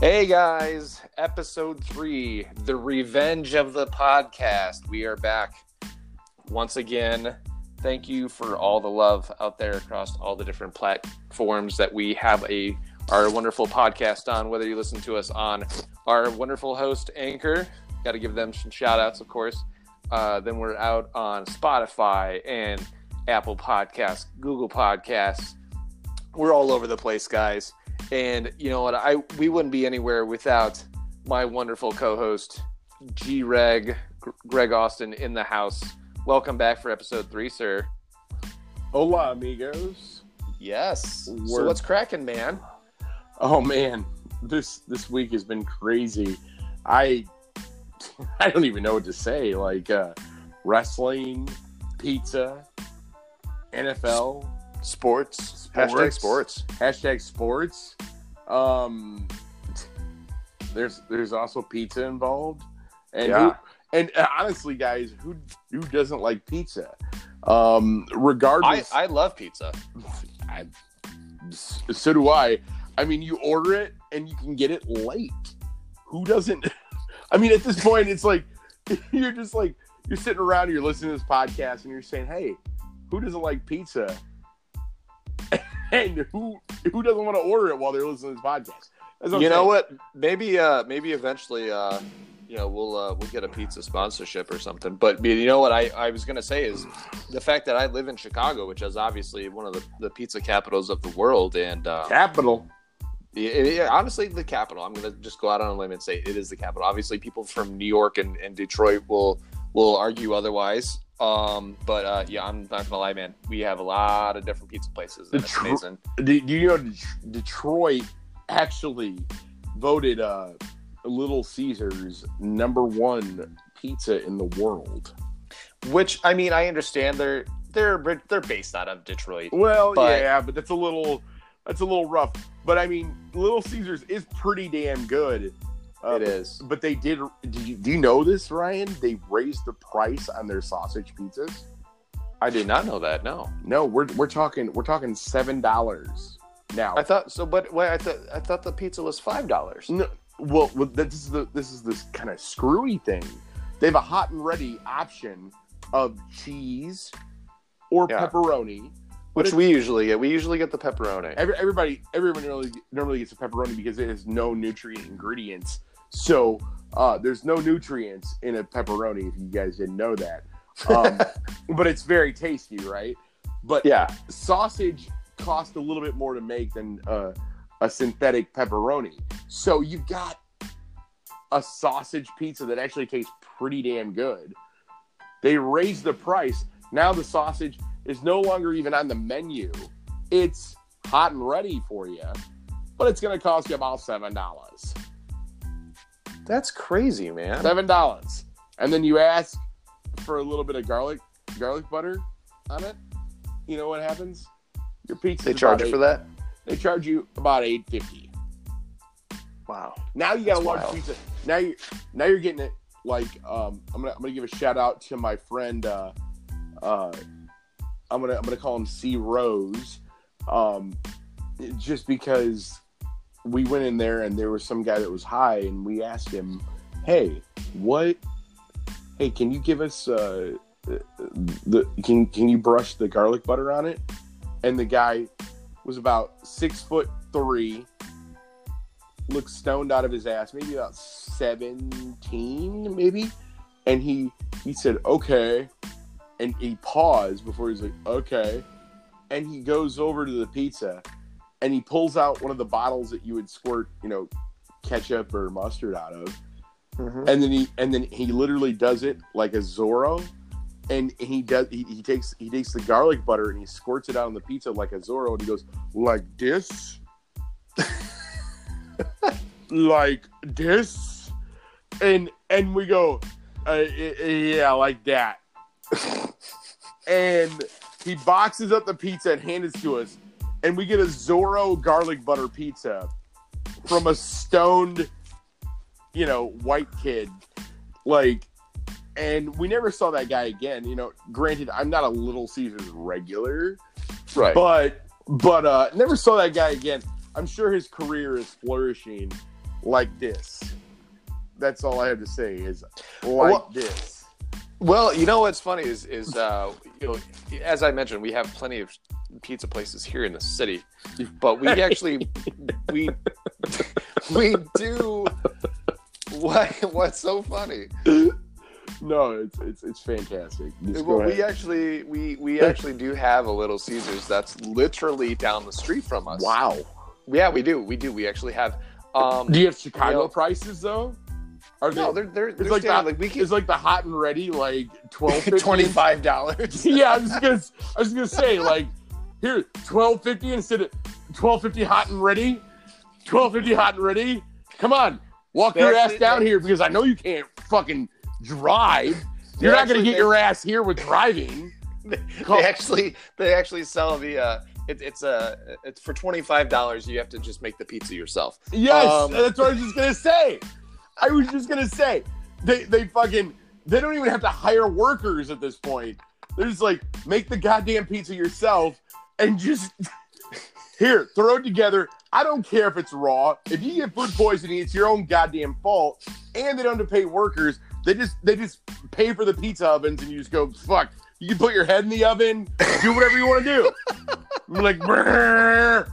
Hey guys, episode three, the revenge of the podcast. We are back once again. Thank you for all the love out there across all the different platforms that we have a our wonderful podcast on. Whether you listen to us on our wonderful host Anchor, got to give them some shout outs, of course. Uh, then we're out on Spotify and Apple Podcasts, Google Podcasts. We're all over the place, guys. And you know what? I we wouldn't be anywhere without my wonderful co-host G Reg Greg Austin in the house. Welcome back for episode three, sir. Hola, amigos. Yes. So We're- what's cracking, man? Oh man, this this week has been crazy. I I don't even know what to say. Like uh, wrestling, pizza, NFL, Sports. Hashtag sports. hashtag sports. Um, there's there's also pizza involved, and Yeah. who, and honestly, guys, who who doesn't like pizza? Um, I, regardless, I love pizza. I, so do I. I mean, you order it and you can get it late. Who doesn't? I mean, at this point, it's like you're just like you're sitting around, you're listening to this podcast, and you're saying, "Hey, who doesn't like pizza?" And who who doesn't want to order it while they're listening to this podcast? You know what? Maybe uh maybe eventually uh you know we'll uh, we'll get a pizza sponsorship or something. But you know what I, I was gonna say is the fact that I live in Chicago, which is obviously one of the, the pizza capitals of the world, and uh, Capital. Yeah, yeah, honestly, the capital. I'm gonna just go out on a limb and say it is the capital. Obviously, people from New York and, and Detroit will will argue otherwise. Um, but uh, yeah, I'm not gonna lie, man. We have a lot of different pizza places, and it's Detro- amazing. Do, do you know Detroit actually voted uh, Little Caesars number one pizza in the world? Which I mean, I understand they're they're they're based out of Detroit. Well, But- yeah, but that's a little that's a little rough. But I mean, Little Caesars is pretty damn good. Uh, it is. But they did. Do you, do you know this, Ryan? They raised the price on their sausage pizzas. I did not know that. No, No, we're we're talking we're talking seven dollars now. I thought so. But wait, I thought I thought the pizza was five dollars. No, well, well, this is the this is this kind of screwy thing. They have a hot and ready option of cheese or Yeah. pepperoni. Which we usually get. We usually get the pepperoni. Every, everybody everyone normally, normally gets a pepperoni because it has no nutrient ingredients. So uh, there's no nutrients in a pepperoni. If you guys didn't know that, um, but it's very tasty, right? But yeah, sausage cost a little bit more to make than uh, a synthetic pepperoni. So you've got a sausage pizza that actually tastes pretty damn good. They raised the price. Now the sausage is no longer even on the menu. It's hot and ready for you, but it's going to cost you about seven dollars. That's crazy, man. Seven dollars, and then you ask for a little bit of garlic garlic butter on it. You know what happens? Your pizza. They charge you for that. They charge you about eight fifty. Wow. Now you got a large wild. pizza. Now you now you're getting it like um, I'm gonna I'm gonna give a shout out to my friend. Uh, uh, I'm gonna I'm gonna call him C Rose, um, just because we went in there and there was some guy that was high and we asked him, "Hey, what? Hey, can you give us uh, the can can you brush the garlic butter on it?" And the guy was about six foot three looked stoned out of his ass, maybe about 17, maybe. And he he said, okay. And he paused before he's like, okay. And he goes over to the pizza and he pulls out one of the bottles that you would squirt, you know, ketchup or mustard out of. Mhm. And then he and then he literally does it like a Zorro. And he does he, he takes he takes the garlic butter and he squirts it out on the pizza like a Zorro and he goes, like this? like this and and we go uh, yeah like that and he boxes up the pizza and hands it to us and we get a zorro garlic butter pizza from a stoned you know white kid like and we never saw that guy again you know granted i'm not a little caesars regular Right. but but uh never saw that guy again i'm sure his career is flourishing like this. That's all I have to say is like Well- this. Well, you know what's funny is is uh, you know, as I mentioned, we have plenty of pizza places here in the city, but we actually we we do. What what's so funny? No, it's it's it's fantastic. Just Well, we actually we we actually do have a Little Caesars that's literally down the street from us. wow. Yeah, we do. We do. We actually have. Um, Do you have Chicago You know- prices though? Are no, they? they're they're, It's they're like standard. that. like we can It's like the hot and ready, like twelve twenty five dollars. yeah, I was gonna, I was gonna say like, here twelve fifty instead of twelve fifty hot and ready, twelve fifty hot and ready. Come on, walk They your actually- ass down they- here because I know you can't fucking drive. You're not gonna actually- get they- your ass here with driving. they actually they actually sell the uh it, it's a it's for twenty five dollars you have to just make the pizza yourself Yes, Um, that's what I was just gonna say. I was just gonna say they they fucking they don't even have to hire workers at this point. They're just like make the goddamn pizza yourself and just here throw it together. I don't care if it's raw. If you get food poisoning, it's your own goddamn fault. And they don't have to pay workers. They just they just pay for the pizza ovens and you just go fuck. You can put your head in the oven, do whatever you want to do. I'm like, "Brrr."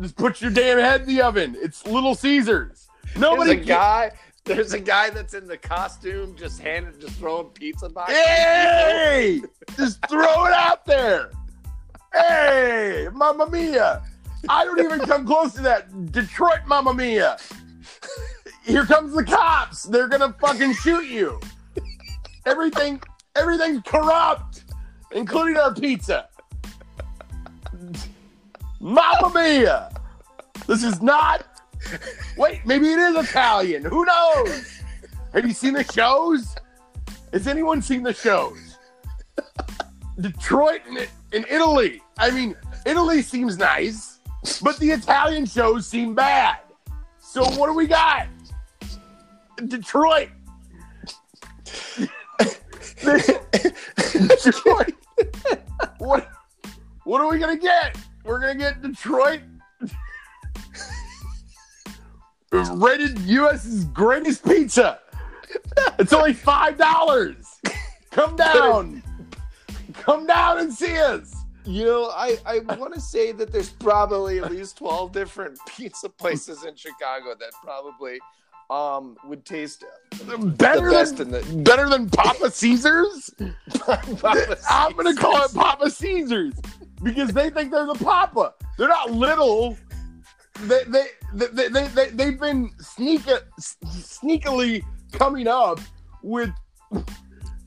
just put your damn head in the oven. It's Little Caesars. There's Nobody a guy there's a guy that's in the costume just handing just throwing pizza boxes Hey! Just throw it out there. Hey, Mamma Mia. I don't even come close to that. Detroit Mamma Mia. Here comes the cops. They're gonna fucking shoot you. Everything, everything's corrupt, including our pizza. Mamma Mia. This is not. Wait, maybe it is Italian. Who knows? Have you seen the shows? Has anyone seen the shows? Detroit and Italy. I mean, Italy seems nice, but the Italian shows seem bad. So what do we got? Detroit. Detroit. what? What are we gonna get? We're gonna get Detroit. Rated U.S.'s greatest pizza. It's only five dollars. Come down. Come down and see us. you know i i want to say that there's probably at least 12 different pizza places in chicago that probably um would taste Better than the better than Papa Caesars. I'm gonna call it Papa Caesars because they think they're the Papa. They're not little. They they they they, they they've been sneak sneakily coming up with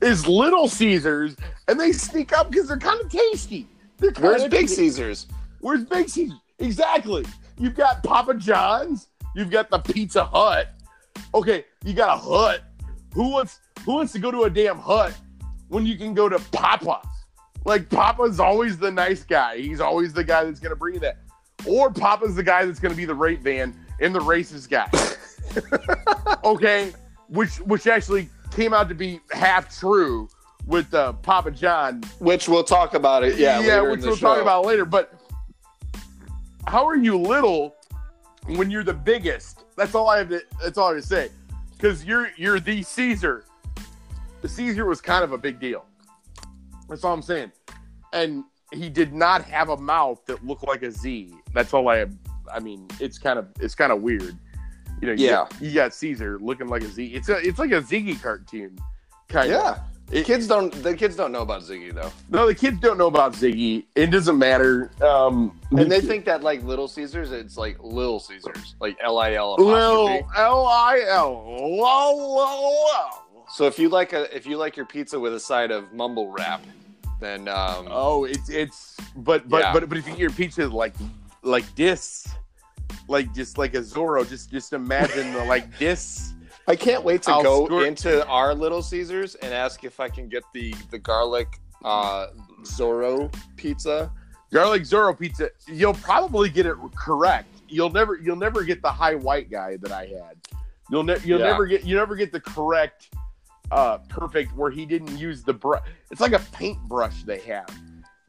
is Little Caesars, and they sneak up because they're kind of tasty. They're where's big tasty. caesars Where's Big Caesars? Exactly. You've got Papa John's. You've got the Pizza Hut. Okay, you got a hut. Who wants Who wants to go to a damn hut when you can go to Papa? Like Papa's always the nice guy. He's always the guy that's gonna bring you that. Or Papa's the guy that's gonna be the rape van and the racist guy. okay, which which actually came out to be half true with uh, Papa John which we'll talk about it yeah yeah, which we'll show. talk about later. But how are you little when you're the biggest? That's all I have to. That's all I have to say. Because you're you're the Caesar. The Caesar was kind of a big deal. That's all I'm saying. And he did not have a mouth that looked like a Z. That's all I. I mean, it's kind of it's kind of weird. You know, you Yeah. got, you got Caesar looking like a Z. It's a it's like a Ziggy cartoon. Kind of. yeah It- kids don't the kids don't know about ziggy though No, the kids don't know about Ziggy. It doesn't matter. Um, and they think that like little caesars it's like lil caesars like l-i-l L I L. Lol, lol, lol. so if you like a if you like your pizza with a side of mumble rap then um Oh, it's it's but but Yeah. but but if you get your pizza like like this, like just like a Zorro, just just imagine the, like this. I can't wait to I'll go squirt- into our Little Caesars and ask if I can get the the garlic uh, Zorro pizza. Garlic Zorro pizza. You'll probably get it correct. You'll never you'll never get the high white guy that I had. You'll never you'll Yeah. never get you never get the correct uh perfect where he didn't use the brush. It's like a paintbrush they have.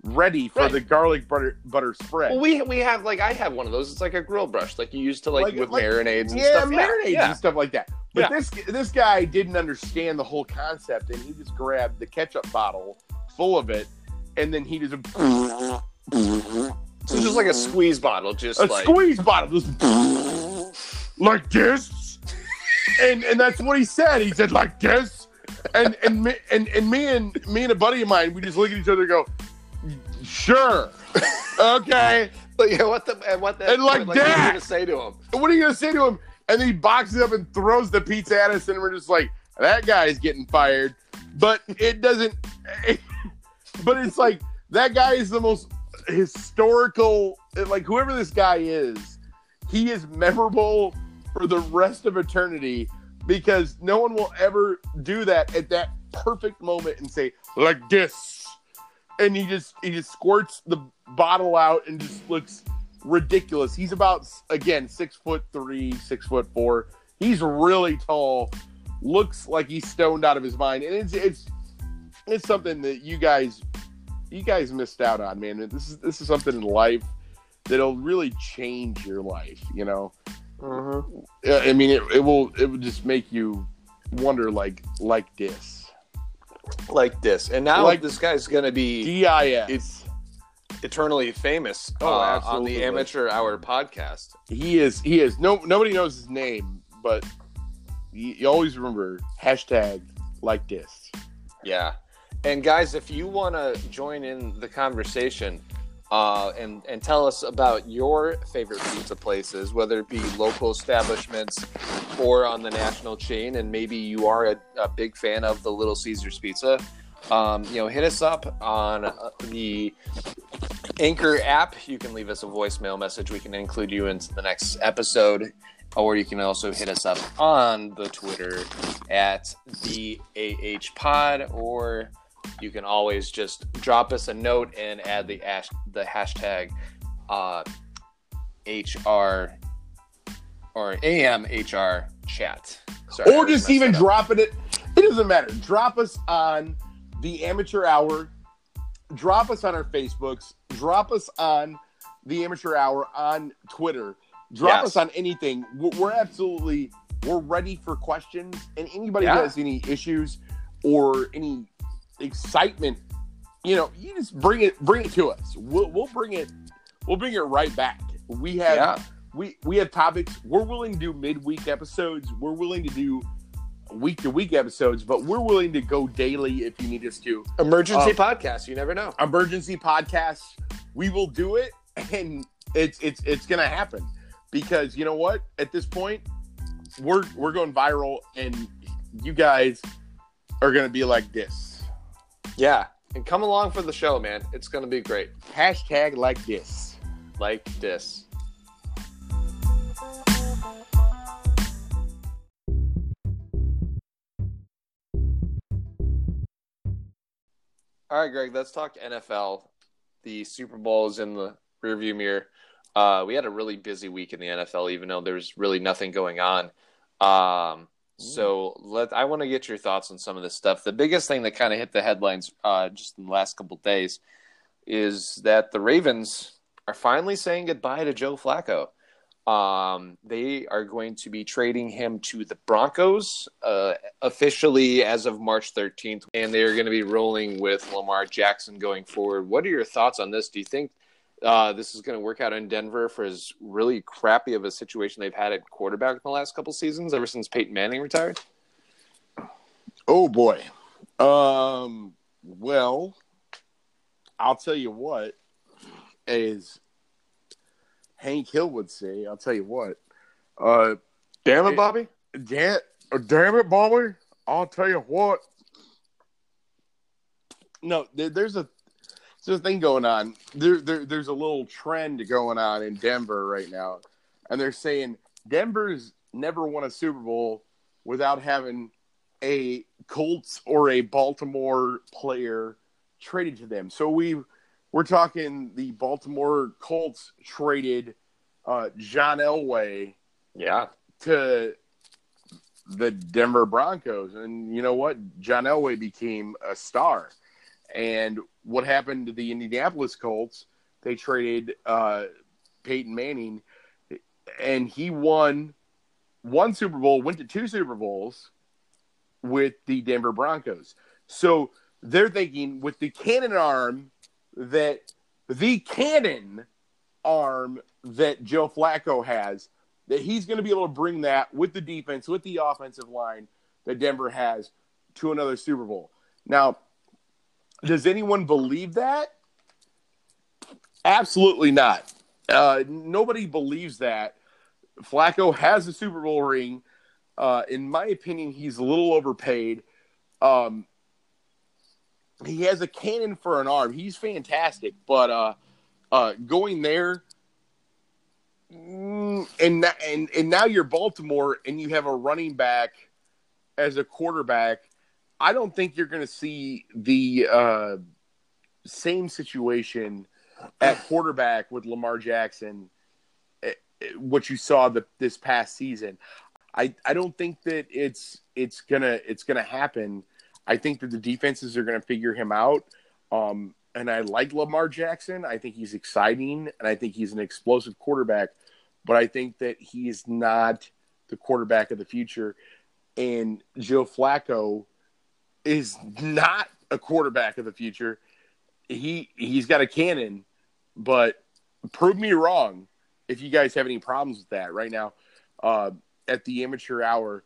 Ready for Right. the garlic butter butter spread. Well, we we have like I have one of those. It's like a grill brush, like you used to like, Like- with like- marinades and yeah, stuff. marinades yeah. and stuff like that. But Yeah. this this guy didn't understand the whole concept, and he just grabbed the ketchup bottle full of it, and then he just So it's just like a squeeze bottle, just a like squeeze bottle, just like this, and and that's what he said. He said like this, and and me and, and me and me and a buddy of mine, we just look at each other and go, sure, okay. But yeah, what the and what the And like what are you gonna say to him? What are you gonna say to him? And then he boxes up and throws the pizza at us, and we're just like, that guy's getting fired. But it doesn't. but it's like that guy is the most historical. Like whoever this guy is, he is memorable for the rest of eternity because no one will ever do that at that perfect moment and say like this. And he just he just squirts the bottle out and just looks ridiculous. He's about again six foot three, six foot four. He's really tall. Looks like he's stoned out of his mind, and it's it's it's something that you guys you guys missed out on, man. This is this is something in life that'll really change your life. You know, mm-hmm. Yeah, I mean, it, it will it will just make you wonder like like this Like this, and now Like- this guy's gonna be D I S. It's- eternally famous Oh, uh, on the Amateur Hour podcast. He is. He is. No, nobody knows his name, but you, you always remember hashtag like this. Yeah. And guys, if you want to join in the conversation uh, and, and tell us about your favorite pizza places, whether it be local establishments or on the national chain, and maybe you are a, a big fan of the Little Caesars Pizza, um, you know, hit us up on uh, the Anchor app. You can leave us a voicemail message. We can include you into the next episode. Or you can also hit us up on the Twitter at the AH Pod, or you can always just drop us a note and add the ash, the hashtag uh, HR or AMHR chat. Sorry, or just even drop it. It doesn't matter. Drop us on the Amateur Hour. Drop us on our Facebooks. Drop us on the Amateur Hour on Twitter. Drop Yes. us on anything. We're absolutely we're ready for questions. And anybody Yeah. who has any issues or any excitement, you know, you just bring it bring it to us. We'll we'll bring it we'll bring it right back. We have Yeah. we we have topics. We're willing to do midweek episodes. We're willing to do week to week episodes, but we're willing to go daily if you need us to. Emergency Um, podcast. You never know. Emergency podcasts, we will do it, and it's it's it's gonna happen because you know what? At this point, we're we're going viral, and you guys are gonna be like this. Yeah. And come along for the show, man. It's going to be great. Hashtag like this. Like this. All right, Greg, let's talk NFL. The Super Bowl is in the rearview mirror. Uh, we had a really busy week in the NFL, even though there's really nothing going on. Um, so let I want to get your thoughts on some of this stuff. The biggest thing that kind of hit the headlines uh, just in the last couple days is that the Ravens are finally saying goodbye to Joe Flacco. Um, they are going to be trading him to the Broncos uh, officially as of March 13th, and they're going to be rolling with Lamar Jackson going forward. What are your thoughts on this? Do you think uh, this is going to work out in Denver for as really crappy of a situation they've had at quarterback in the last couple seasons, ever since Peyton Manning retired? Oh boy. Um. Well, I'll tell you what. As Hank Hill would say, I'll tell you what. Uh, Damn it, Bobby! damn, damn it, Bobby! I'll tell you what. No, there, there's a there's a thing going on. There, there, there's a little trend going on in Denver right now, and they're saying Denver's never won a Super Bowl without having a Colts or a Baltimore player traded to them. So we we're talking the Baltimore Colts traded uh, John Elway Yeah, to the Denver Broncos, and you know what? John Elway became a star, And what happened to the Indianapolis Colts? They traded uh, Peyton Manning, and he won one Super Bowl, went to two Super Bowls with the Denver Broncos. So they're thinking with the cannon arm that the cannon arm that Joe Flacco has, that he's going to be able to bring that with the defense, with the offensive line that Denver has to another Super Bowl. Now, does anyone believe that? Absolutely not. Uh, nobody believes that. Flacco has a Super Bowl ring. Uh, in my opinion, he's a little overpaid. Um, he has a cannon for an arm. He's fantastic, but uh, uh, going there, mm, and and and now you're Baltimore, and you have a running back as a quarterback. I don't think you're going to see the uh, same situation at quarterback with Lamar Jackson, eh, eh, what you saw the, this past season. I, I don't think that it's it's gonna it's gonna happen I think that the defenses are going to figure him out. Um, and I like Lamar Jackson. I think he's exciting, and I think he's an explosive quarterback. But I think that he is not the quarterback of the future. And Joe Flacco is not a quarterback of the future. He he's got a cannon, but prove me wrong if you guys have any problems with that right now. Uh, at the amateur hour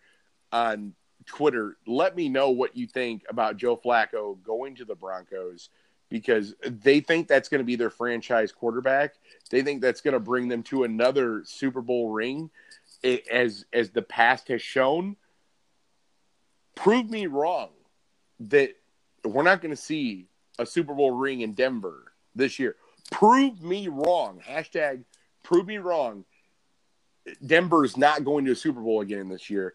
on Twitter, let me know what you think about Joe Flacco going to the Broncos because they think that's going to be their franchise quarterback. They think that's going to bring them to another Super Bowl ring as as the past has shown. Prove me wrong that we're not going to see a Super Bowl ring in Denver this year. Prove me wrong. Hashtag prove me wrong. Denver's not going to a Super Bowl again this year.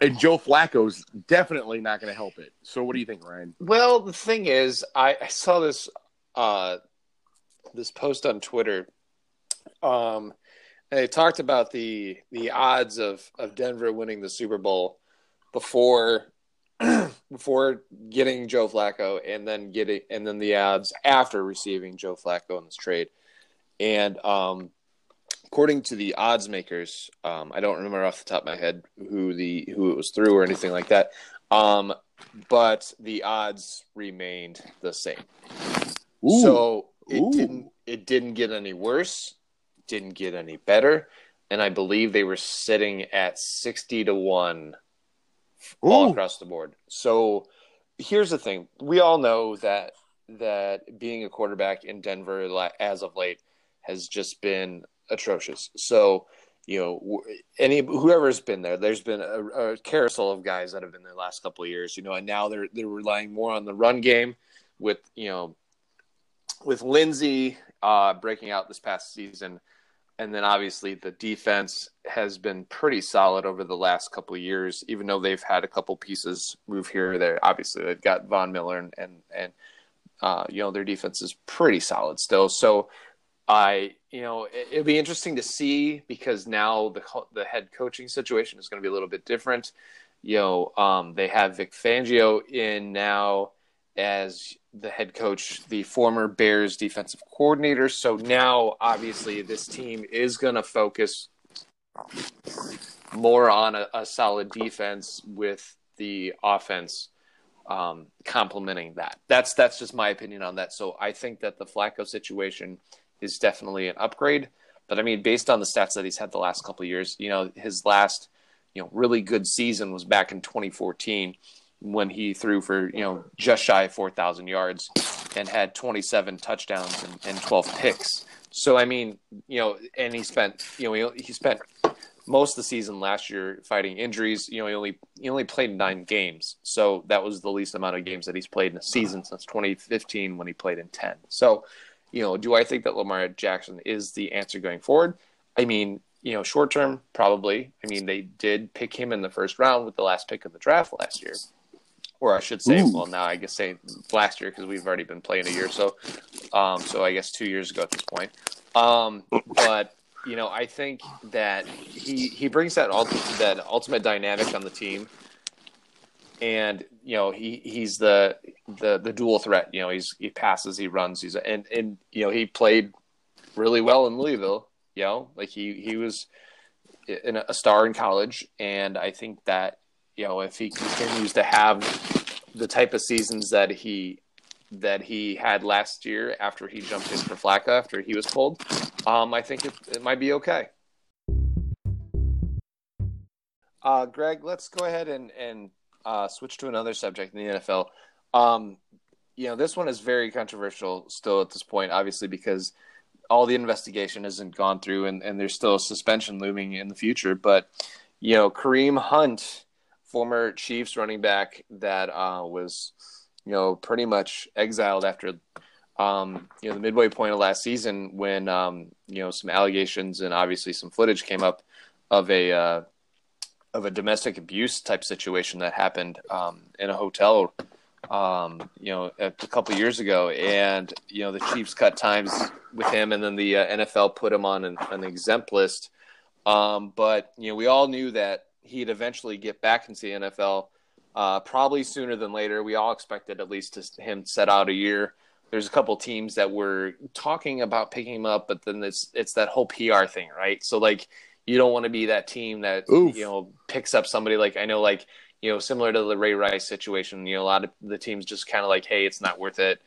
And Joe Flacco's definitely not going to help it. So, what do you think, Ryan? Well, the thing is, I, I saw this uh, this post on Twitter. Um, and they talked about the the odds of of Denver winning the Super Bowl before before getting Joe Flacco, and then getting and then the odds after receiving Joe Flacco in this trade. And um, according to the odds makers, um, I don't remember off the top of my head who the who it was through or anything like that. Um, but the odds remained the same. Ooh. So it Ooh. didn't it didn't get any worse, didn't get any better, and I believe they were sitting at sixty to one all across the board. So here's the thing: we all know that that being a quarterback in Denver as of late has just been atrocious. So, you know, any whoever's been there, there's been a, a carousel of guys that have been there the last couple of years, you know, and now they're they're relying more on the run game with you know with Lindsay uh, breaking out this past season, and then obviously the defense has been pretty solid over the last couple of years, even though they've had a couple pieces move here or there. Obviously, they've got Von Miller and and, and uh, you know their defense is pretty solid still. So I, you know, it, will be interesting to see because now the the head coaching situation is going to be a little bit different. You know, um, they have Vic Fangio in now as the head coach, the former Bears defensive coordinator. So now, obviously, this team is going to focus more on a, a, solid defense with the offense um, complementing that. That's that's just my opinion on that. So I think that the Flacco situation is definitely an upgrade. But I mean, based on the stats that he's had the last couple years, you know, his last, you know, really good season was back in 2014 when he threw for, you know, just shy of 4,000 yards and had 27 touchdowns and, and 12 picks. So, I mean, you know, and he spent, you know, he, he spent most of the season last year fighting injuries. You know, he only he only played nine games, so that was the least amount of games that he's played in a season since 2015 when he played in 10. So, you know, do I think that Lamar Jackson is the answer going forward? I mean, you know, short term, probably. I mean, they did pick him in the first round with the last pick of the draft last year. Or I should say, Ooh. well, now I guess say last year because we've already been playing a year. So, um, so I guess two years ago at this point. Um, but you know, I think that he he brings that ult- that ultimate dynamic on the team. and you know he he's the the the dual threat. You know, he's he passes, he runs, he's and and you know he played really well in Louisville. You know, like he he was in a star in college, and I think that you know if he continues to have the type of seasons that he that he had last year after he jumped in for Flacco after he was pulled, um, I think it, it might be okay. Uh, Greg, let's go ahead and and uh, switch to another subject in the NFL. Um, you know, this one is very controversial still at this point, obviously because all the investigation hasn't gone through, and, and there's still a suspension looming in the future. But you know, Kareem Hunt, former Chiefs running back, that uh, was you know pretty much exiled after um, you know the midway point of last season when um, you know some allegations and obviously some footage came up of a uh, of a domestic abuse type situation that happened um, in a hotel, um, you know, a, a couple years ago, and you know the Chiefs cut times with him, and then the uh, NFL put him on an, an exempt list. Um, but you know, we all knew that he'd eventually get back into the NFL, uh, probably sooner than later. We all expected at least to him set out a year. There's a couple teams that were talking about picking him up, but then it's it's that whole PR thing, right? So like you don't want to be that team that Oof. you know picks up somebody like I know like you know similar to the Ray Rice situation. You know, a lot of the teams just kind of like, hey, it's not worth it.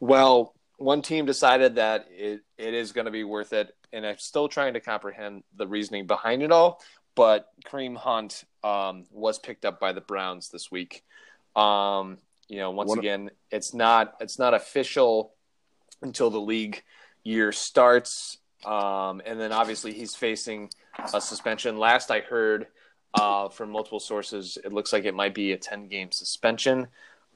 Well, one team decided that it, it is going to be worth it, and I'm still trying to comprehend the reasoning behind it all. But Kareem Hunt um, was picked up by the Browns this week. Um, you know, once one again, it's not it's not official until the league year starts. Um, and then obviously he's facing a suspension. Last I heard uh, from multiple sources, it looks like it might be a 10 game suspension.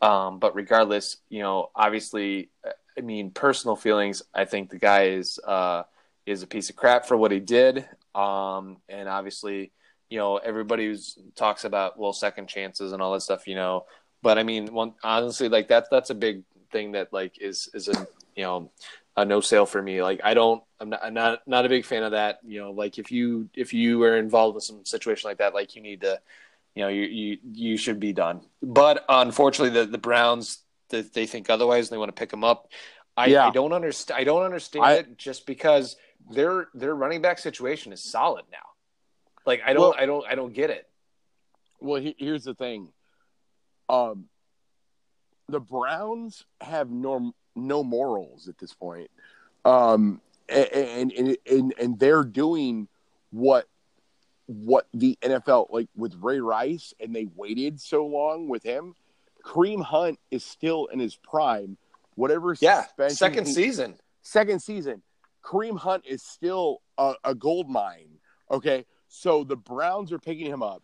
Um, but regardless, you know, obviously, I mean, personal feelings, I think the guy is, uh, is a piece of crap for what he did. Um, and obviously, you know, everybody talks about, well, second chances and all that stuff, you know, but I mean, one, honestly, like that's, that's a big thing that like is, is a, you know, a no sale for me. Like I don't, I'm not, I'm not, not a big fan of that. You know, like if you if you are involved in some situation like that, like you need to, you know, you you you should be done. But unfortunately, the the Browns they, they think otherwise. and They want to pick them up. I, yeah. I don't understand. I don't understand I, it just because their their running back situation is solid now. Like I don't, well, I don't, I don't get it. Well, he, here's the thing. Um, the Browns have norm no morals at this point. Um, and, and, and, and they're doing what, what the NFL, like with Ray Rice, and they waited so long with him. Kareem Hunt is still in his prime. Whatever yeah, second he, season. Second season. Kareem Hunt is still a, a gold mine. Okay. So the Browns are picking him up.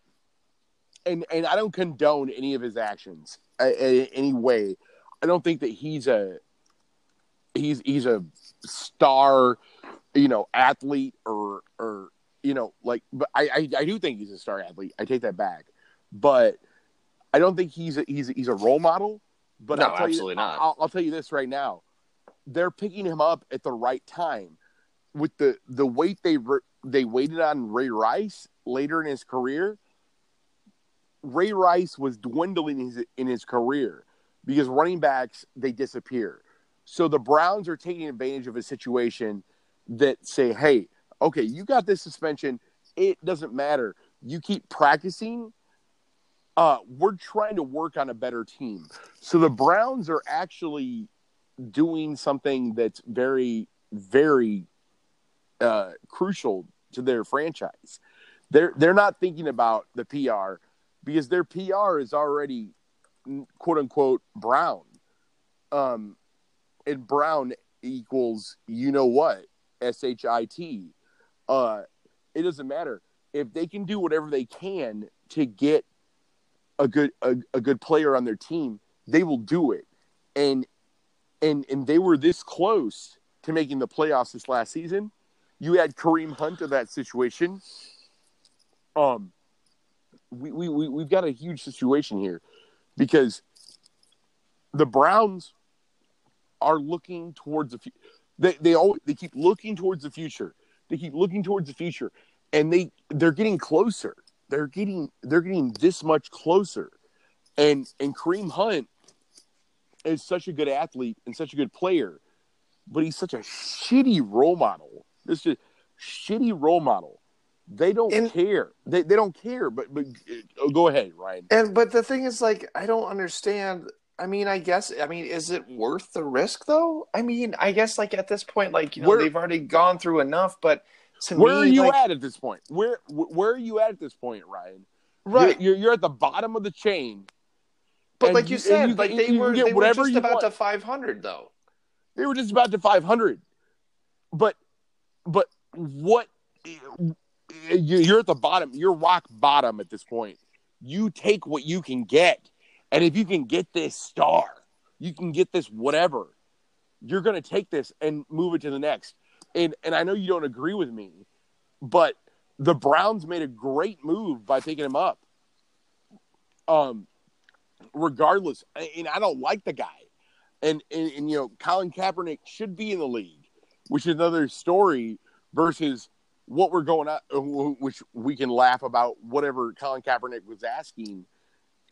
And and I don't condone any of his actions in any way. I don't think that he's a he's he's a star, you know, athlete or or you know, like but I, I, I do think he's a star athlete. I take that back. But I don't think he's a, he's a, he's a role model. But no, I'll tell absolutely you, not. I'll, I'll tell you this right now: they're picking him up at the right time. With the the weight they they waited on Ray Rice later in his career, Ray Rice was dwindling his, in his career because running backs they disappear. So the Browns are taking advantage of a situation that say, hey, okay, you got this suspension. It doesn't matter. You keep practicing. Uh, we're trying to work on a better team. So the Browns are actually doing something that's very, very uh, crucial to their franchise. They're they're not thinking about the PR because their PR is already quote unquote brown. Um, and Brown equals you know what S H I T. Uh, it doesn't matter if they can do whatever they can to get a good a, a good player on their team. They will do it, and and and they were this close to making the playoffs this last season. You had Kareem Hunt of that situation. Um, we we, we we've got a huge situation here because the Browns are looking towards the future. They they always they keep looking towards the future. They keep looking towards the future, and they they're getting closer. They're getting they're getting this much closer. And and Kareem Hunt is such a good athlete and such a good player, but he's such a shitty role model. This is shitty role model. They don't And- care. They they don't care. But but uh, go ahead, Ryan. And but the thing is, like, I don't understand. I mean, I guess. I mean, is it worth the risk, though? I mean, I guess, like at this point, like you know, Where- they've already gone through enough. But to Where me, are you like, at at this point? Where where are you at at this point, Ryan? right? You're, you're, you're at the bottom of the chain. But and like you said, you- like they were they were just about want. to five hundred, though. They were just about to 500. But but what you- you're at the bottom. You're rock bottom at this point. You take what you can get. And if you can get this star, you can get this whatever. You're going to take this and move it to the next. And and I know you don't agree with me, but the Browns made a great move by picking him up. Um regardless, and I don't like the guy and, and and you know Colin Kaepernick should be in the league, which is another story versus what we're going at, which we can laugh about whatever Colin Kaepernick was asking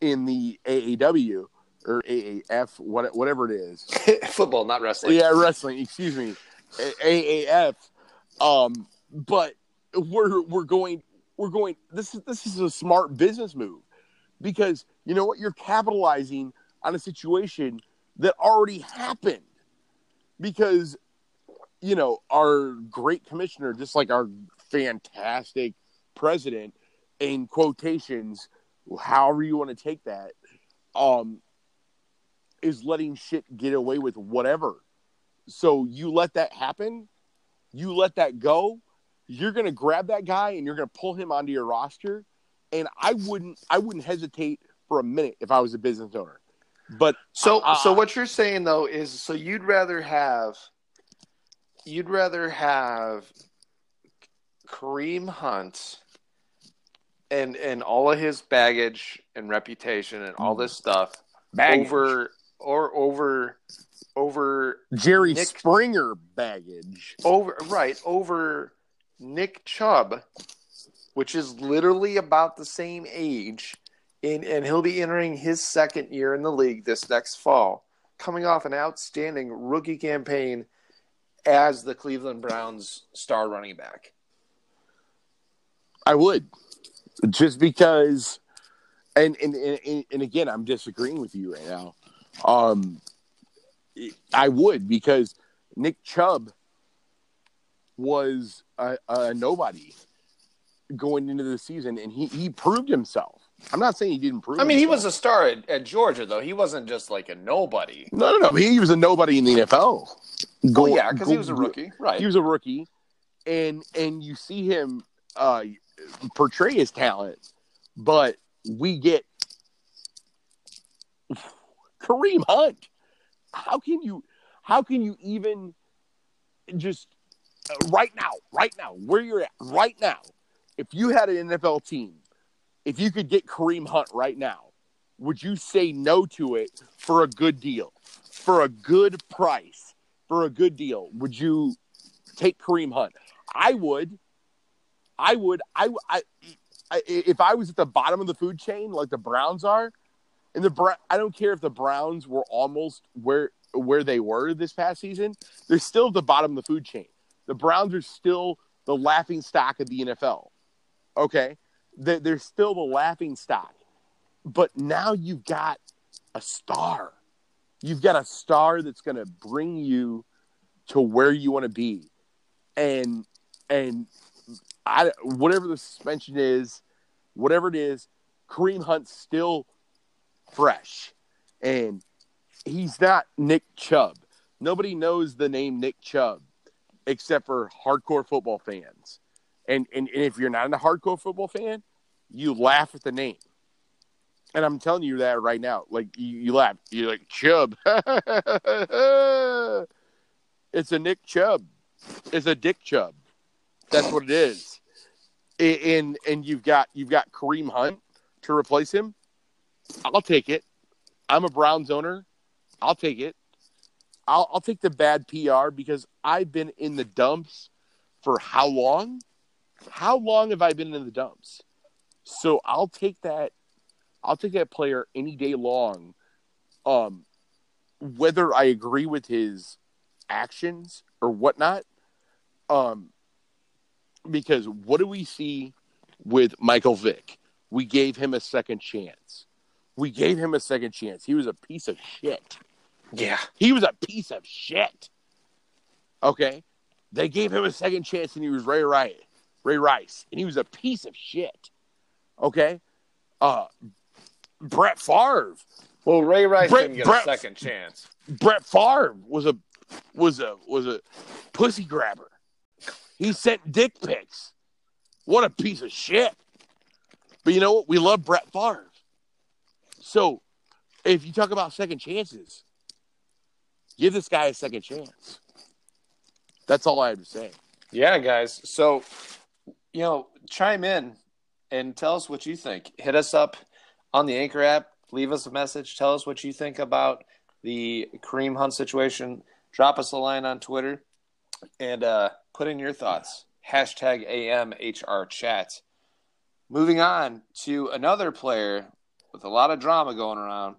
in the AAW or AAF, what, whatever it is. Football, not wrestling. Yeah, wrestling. Excuse me, AAF. Um, but we're we're going we're going. This is this is a smart business move because you know what you're capitalizing on a situation that already happened because you know our great commissioner, just like our fantastic president, in quotations, however you want to take that, um, is letting shit get away with whatever. So you let that happen, you let that go, you're gonna grab that guy and you're gonna pull him onto your roster. And I wouldn't I wouldn't hesitate for a minute if I was a business owner. But So, Uh, so what you're saying though is, so you'd rather have, you'd rather have Kareem Hunt and and all of his baggage and reputation and all this stuff baggage. over or over over Jerry Nick- Springer baggage. over right over Nick Chubb, which is literally about the same age, in and he'll be entering his second year in the league this next fall, coming off an outstanding rookie campaign as the Cleveland Browns star running back. I would, just because, and and and, and again, I'm disagreeing with you right now. Um, I would because Nick Chubb was a, a nobody going into the season, and he he proved himself. I'm not saying he didn't prove. I mean, he was a star at, at Georgia, though. He wasn't just like a nobody. no, no, no. He was a nobody in the NFL. Oh yeah, because he was a rookie, right? he was a rookie, and and you see him uh, portray his talent, but we get Kareem Hunt. How can you? How can you even just uh, right now, right now, where you're at, right now? If you had an NFL team, if you could get Kareem Hunt right now, would you say no to it for a good deal, for a good price, for a good deal? Would you take Kareem Hunt? I would. I would. I, I, I if I was at the bottom of the food chain like the Browns are, and the I don't care if the Browns were almost where where they were this past season. They're still at the bottom of the food chain. The Browns are still the laughing stock of the NFL. Okay, they, they're still the laughing stock. But now you've got a star. You've got a star that's going to bring you to where you want to be, and and I whatever the suspension is, whatever it is, Kareem Hunt's still fresh, and he's not Nick Chubb. Nobody knows the name Nick Chubb except for hardcore football fans. And, and and if you're not a hardcore football fan, you laugh at the name. And I'm telling you that right now. Like you, you laugh. You're like Chubb. it's a Nick Chubb. It's a Dick Chubb. That's what it is. And and you've got you've got Kareem Hunt to replace him. I'll take it. I'm a Browns owner. I'll take it. I'll, I'll take the bad PR because I've been in the dumps for how long? How long have I been in the dumps? So I'll take that I'll take that player any day long. Um, whether I agree with his actions or whatnot. Um, because what do we see with Michael Vick? We gave him a second chance. We gave him a second chance. He was a piece of shit. Yeah. He was a piece of shit. Okay. They gave him a second chance and he was Ray Rice. Ray Rice. And he was a piece of shit. Okay. Uh Brett Favre. Well, Ray Rice Brett- didn't get Brett- a second chance. Brett Favre was a was a was a pussy grabber. He sent dick pics. What a piece of shit. But you know what? We love Brett Favre. So if you talk about second chances, give this guy a second chance. That's all I have to say. Yeah, guys. So, you know, chime in and tell us what you think. Hit us up on the Anchor app. Leave us a message. Tell us what you think about the Kareem Hunt situation. Drop us a line on Twitter and uh, put in your thoughts. Hashtag AMHR chat. Moving on to another player with a lot of drama going around.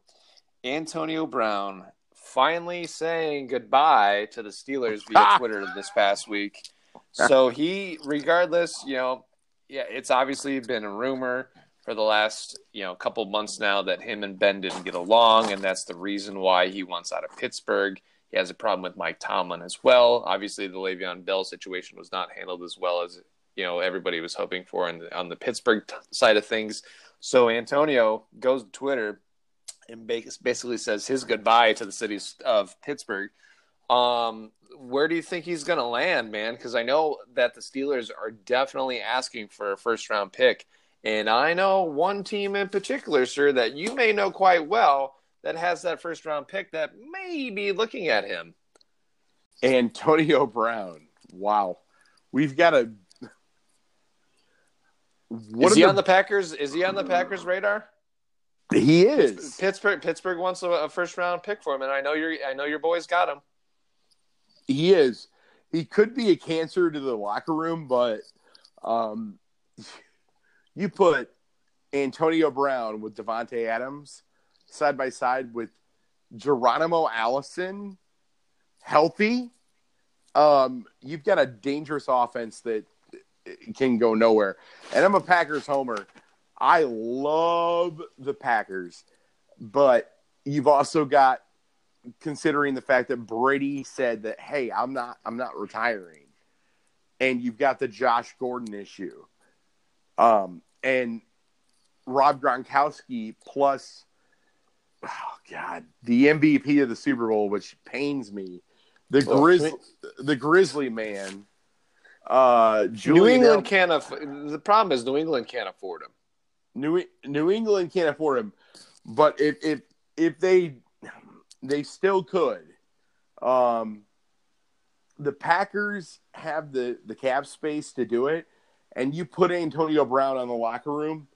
Antonio Brown finally saying goodbye to the Steelers via Twitter this past week. So he, regardless, you know, yeah, it's obviously been a rumor for the last, you know, couple months now that him and Ben didn't get along, and that's the reason why he wants out of Pittsburgh. He has a problem with Mike Tomlin as well. Obviously, the Le'Veon Bell situation was not handled as well as you know everybody was hoping for on the, on the Pittsburgh t- side of things. So Antonio goes to Twitter and basically says his goodbye to the city of Pittsburgh. Um, where do you think he's going to land, man? Because I know that the Steelers are definitely asking for a first round pick. And I know one team in particular, sir, that you may know quite well that has that first round pick that may be looking at him. Antonio Brown. Wow. We've got a what is he the- on the Packers? Is he on the Packers radar? He is. Pittsburgh Pittsburgh wants a, a first round pick for him, and I know your I know your boys got him. He is. He could be a cancer to the locker room, but um, you put Antonio Brown with Davante Adams side by side with Geronimo Allison, healthy. Um, you've got a dangerous offense that can go nowhere. And I'm a Packers homer. I love the Packers, but you've also got considering the fact that Brady said that, "Hey, I'm not, I'm not retiring," and you've got the Josh Gordon issue, um, and Rob Gronkowski plus, oh God, the MVP of the Super Bowl, which pains me, the Grizz, the Grizzly man, uh, New England can't. Aff- the problem is New England can't afford him. New New England can't afford him, but if if if they they still could, um, the Packers have the the cap space to do it, and you put Antonio Brown on the locker room.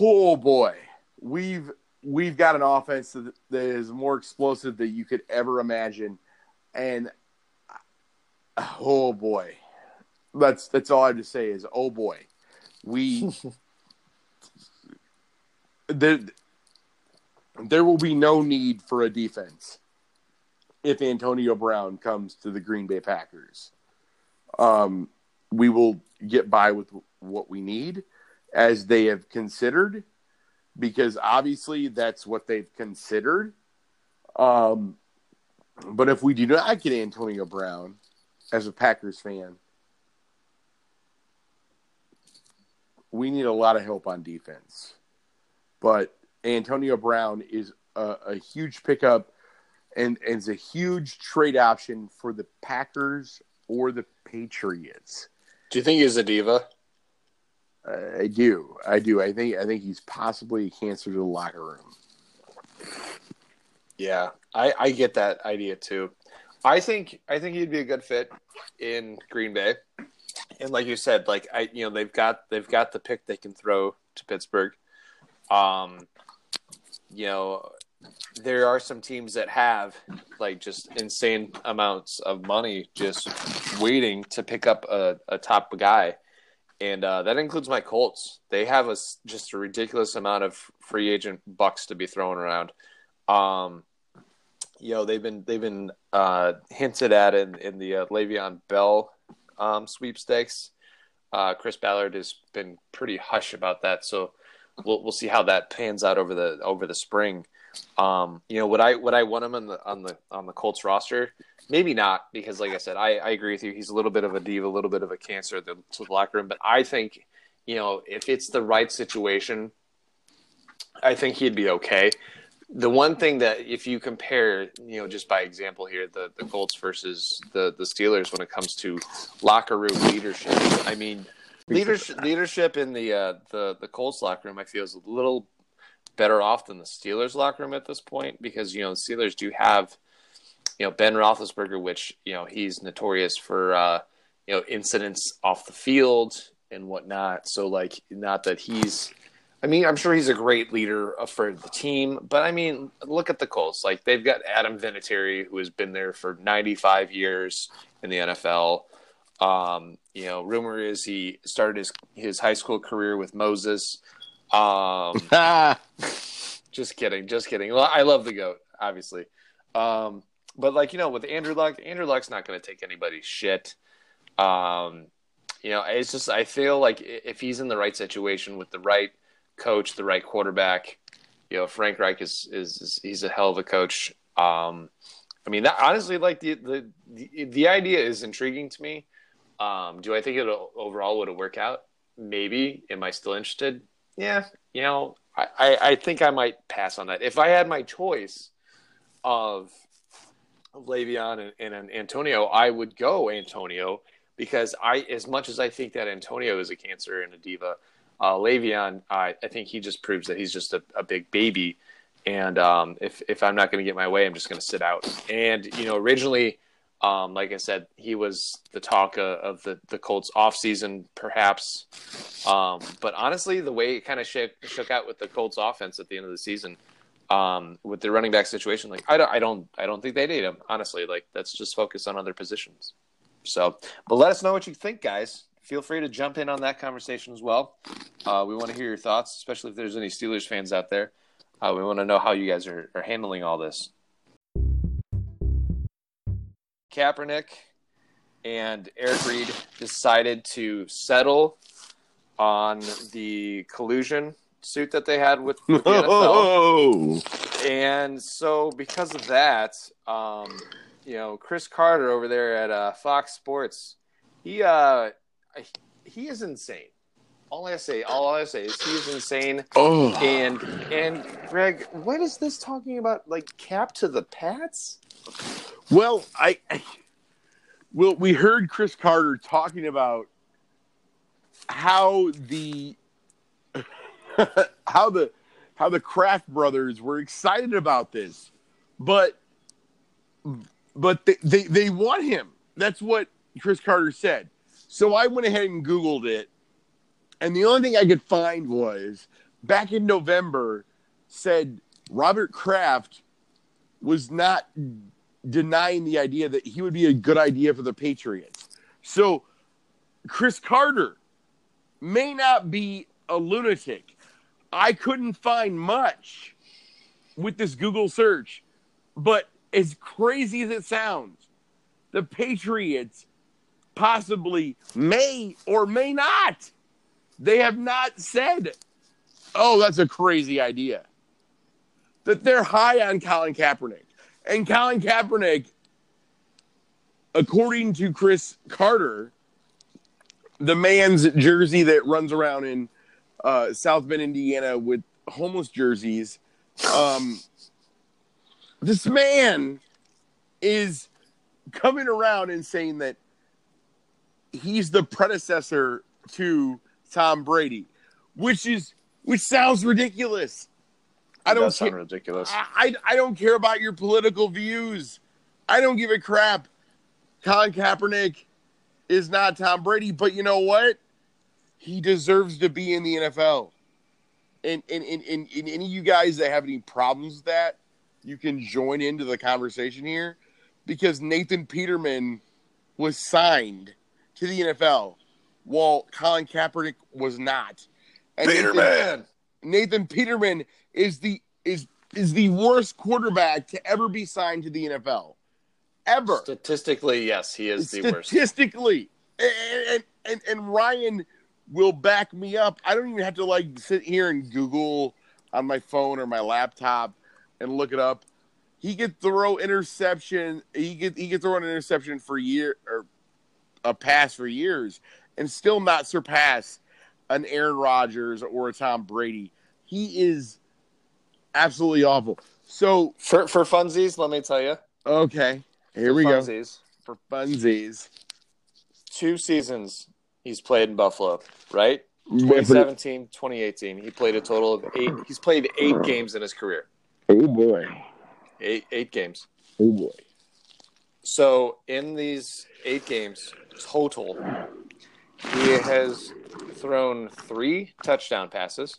Oh boy, we've we've got an offense that, that is more explosive than you could ever imagine, and oh boy, that's that's all I have to say is oh boy, we there there will be no need for a defense if Antonio Brown comes to the Green Bay Packers. Um, we will get by with what we need as they have considered, because obviously that's what they've considered. Um, but if we do not get Antonio Brown as a Packers fan, we need a lot of help on defense. But Antonio Brown is a, a huge pickup and, and is a huge trade option for the Packers or the Patriots. Do you think he's a diva? Uh, I do, I do. I think I think he's possibly a cancer to the locker room. Yeah, I, I get that idea too. I think I think he'd be a good fit in Green Bay, and like you said, like I you know they've got they've got the pick they can throw to Pittsburgh. Um, you know, there are some teams that have like just insane amounts of money just waiting to pick up a, a top guy. and uh, that includes my Colts. They have a just a ridiculous amount of free agent bucks to be thrown around. Um, you know they've been they've been uh, hinted at in in the uh, Le'Veon Bell um, sweepstakes. Uh, Chris Ballard has been pretty hush about that, so we'll we'll see how that pans out over the over the spring. Um, you know, would I would I want him on the on the on the Colts roster? Maybe not, because like I said, I, I agree with you. He's a little bit of a diva, a little bit of a cancer to, the locker room. But I think, you know, if it's the right situation, I think he'd be okay. The one thing that if you compare, you know, just by example here, the, the Colts versus the, the Steelers when it comes to locker room leadership, I mean, leadership leadership in the uh, the the Colts locker room, I feel is a little better off than the Steelers locker room at this point because you know the Steelers do have you know Ben Roethlisberger, which you know he's notorious for uh, you know incidents off the field and whatnot. So like, not that he's. I mean, I'm sure he's a great leader for the team, but I mean, look at the Colts. Like they've got Adam Vinatieri, who has been there for 95 years in the NFL. Um, you know, rumor is he started his his high school career with Moses. Um, just kidding, just kidding. Well, I love the goat, obviously. Um, but like you know, with Andrew Luck, Andrew Luck's not going to take anybody's shit. Um, you know, it's just I feel like if he's in the right situation with the right coach, the right quarterback, you know, Frank Reich is is, is he's a hell of a coach. Um, I mean, that, honestly, like the, the the the idea is intriguing to me. Um, do I think it overall would it work out? Maybe. Am I still interested? Yeah. You know, I, I, think I might pass on that. If I had my choice of Le'Veon and, and Antonio, I would go Antonio because I, as much as I think that Antonio is a cancer and a diva, uh, Le'Veon, I, I think he just proves that he's just a, a big baby. And um, if if I'm not going to get my way, I'm just going to sit out. And you know, originally, um, like I said, he was the talk of, the the Colts off season, perhaps. Um, but honestly, the way it kind of shook, shook out with the Colts offense at the end of the season, um, with the running back situation. Like I don't, I don't, I don't think they need him. Honestly, like let's just focus on other positions. So, but let us know what you think, guys. Feel free to jump in on that conversation as well. Uh, we want to hear your thoughts, especially if there's any Steelers fans out there. Uh, we want to know how you guys are, are handling all this. Kaepernick and Eric Reid decided to settle on the collusion suit that they had with, with the NFL. And so, because of that, um, you know, Cris Carter over there at uh, Fox Sports, he uh, he is insane. All I say, all I say is he is insane. Oh. And and Greg, what is this talking about? Like cap to the Pats? Well, I, I well, we heard Cris Carter talking about how the how the how the Kraft brothers were excited about this, but but they, they they want him. That's what Cris Carter said. So I went ahead and Googled it, and the only thing I could find was back in November said Robert Kraft was not denying the idea that he would be a good idea for the Patriots. So Cris Carter may not be a lunatic. I couldn't find much with this Google search, but as crazy as it sounds, the Patriots possibly may or may not. They have not said, oh, that's a crazy idea. That they're high on Colin Kaepernick. And Colin Kaepernick, according to Cris Carter, the man's jersey that runs around in uh, South Bend, Indiana, with homeless jerseys. Um, this man is coming around and saying that he's the predecessor to Tom Brady, which is which sounds ridiculous. I don't care. ridiculous. I, I, I don't care about your political views. I don't give a crap. Colin Kaepernick is not Tom Brady, but you know what? He deserves to be in the NFL. And and, and, and, and any of you guys that have any problems with that, you can join into the conversation here because Nathan Peterman was signed to the NFL while Colin Kaepernick was not. And Peterman. Nathan Peterman is the is is the worst quarterback to ever be signed to the NFL. Ever. Statistically, yes, he is the worst. Statistically. And, and, and, and Ryan will back me up. I don't even have to like sit here and Google on my phone or my laptop and look it up. He could throw interception. He could he could throw an interception for year or a pass for years and still not surpass an Aaron Rodgers or a Tom Brady. He is absolutely awful. So For for funsies, let me tell you. okay, here for we go for funsies. Two seasons he's played in Buffalo, right? Wait 2017, 2018. He played a total of eight. He's played eight games in his career. Oh boy, Eight eight games. oh boy. So in these eight games total, he has thrown three touchdown passes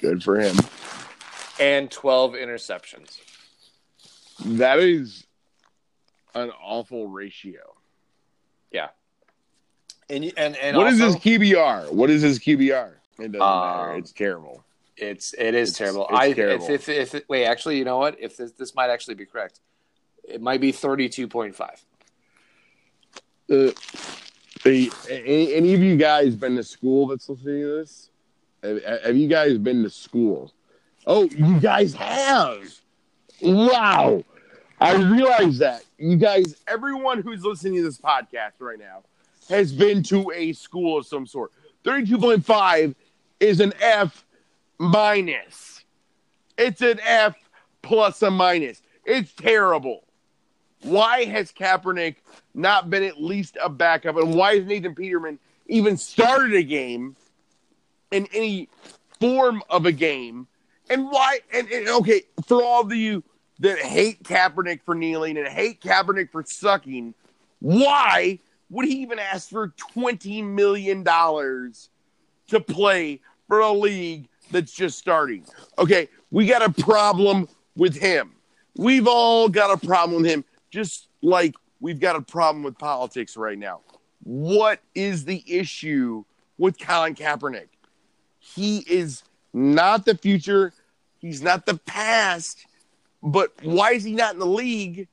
Good for him. and 12 interceptions. That is an awful ratio. Yeah. And and and What is also, his QBR? What is his QBR? It doesn't matter. Um, It's terrible. It's it is It's- terrible. it's I terrible. If, if if wait, actually, you know what? If this this might actually be correct, it might be 32.5. Uh, any, any of you guys been to school that's listening to this? Have, have you guys been to school? Oh, you guys have. Wow. I realize that. You guys, everyone who's listening to this podcast right now has been to a school of some sort. 32.5 is an F minus. It's an F plus a minus. It's terrible. Why has Kaepernick not been at least a backup? And why has Nathan Peterman even started a game in any form of a game? And why? And, and okay, for all of you that hate Kaepernick for kneeling and hate Kaepernick for sucking, why would he even ask for $20 million to play for a league that's just starting? Okay, we got a problem with him. We've all got a problem with him, just like we've got a problem with politics right now. What is the issue with Colin Kaepernick? He is not the future. He's not the past. But why is he not in the league?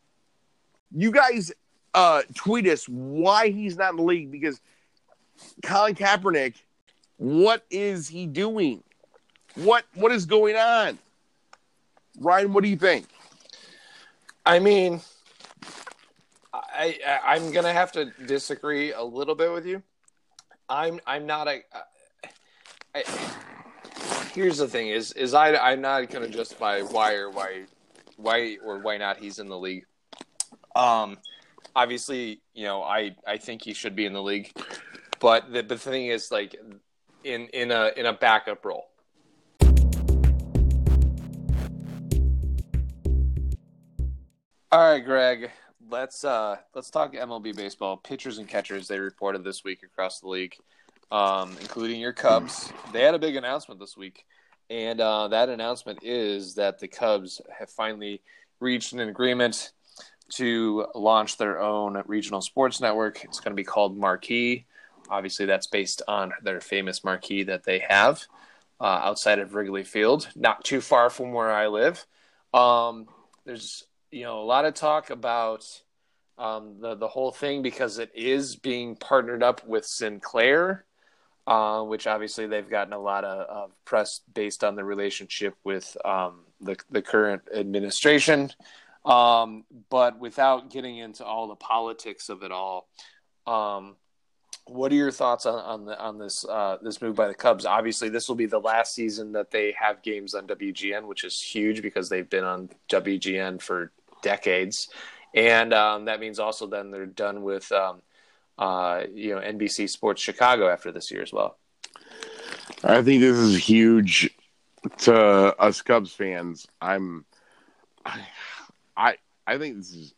You guys uh, tweet us why he's not in the league because Colin Kaepernick, what is he doing? What what is going on? Ryan, what do you think? I mean, I, I I'm gonna have to disagree a little bit with you. I'm I'm not a. I, here's the thing: is is I I'm not gonna justify why or why why or why not he's in the league. Um, obviously, you know, I I think he should be in the league, but the the thing is like in in a in a backup role. All right, Greg. Let's uh let's talk MLB baseball. Pitchers and catchers they reported this week across the league, um, including your Cubs. They had a big announcement this week, and uh, that announcement is that the Cubs have finally reached an agreement to launch their own regional sports network. It's going to be called Marquee. Obviously, that's based on their famous marquee that they have uh, outside of Wrigley Field, not too far from where I live. Um, there's you know a lot of talk about um, the the whole thing because it is being partnered up with Sinclair, uh, which obviously they've gotten a lot of, of press based on the relationship with um, the the current administration. Um, but without getting into all the politics of it all, um, what are your thoughts on on, the, on this uh, this move by the Cubs? Obviously, this will be the last season that they have games on WGN, which is huge because they've been on WGN for decades, and um, that means also then they're done with um, uh, you know NBC Sports Chicago after this year as well. I think this is huge to us Cubs fans. I'm, I, I, I think this is,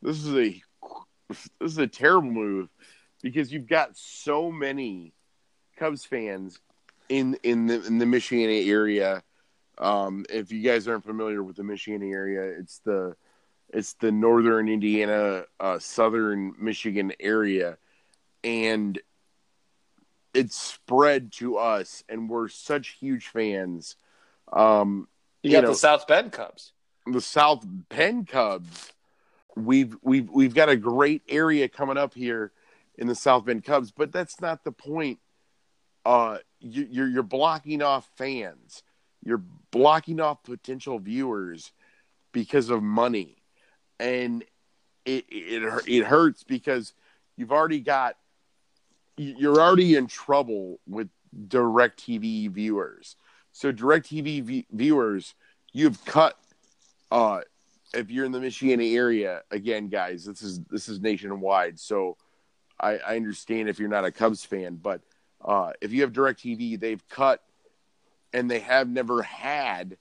this is a, this is a terrible move because you've got so many Cubs fans in in the in the Michiana area. Um, if you guys aren't familiar with the Michiana area, it's the it's the northern Indiana, uh, southern Michigan area, and it's spread to us, and we're such huge fans. Um, You You got know- the South Bend Cubs. the South Bend Cubs. We've we've we've got a great area coming up here in the South Bend Cubs, but that's not the point. Uh, you, you're you're blocking off fans. You're blocking off potential viewers because of money, and it it it, hurts because you've already got you're already in trouble with direct TV viewers. So direct TV v- viewers, you've cut uh if you're in the Michiana area, again, guys, this is this is nationwide. So I, I understand if you're not a Cubs fan, but uh, if you have Direct TV, they've cut and they have never had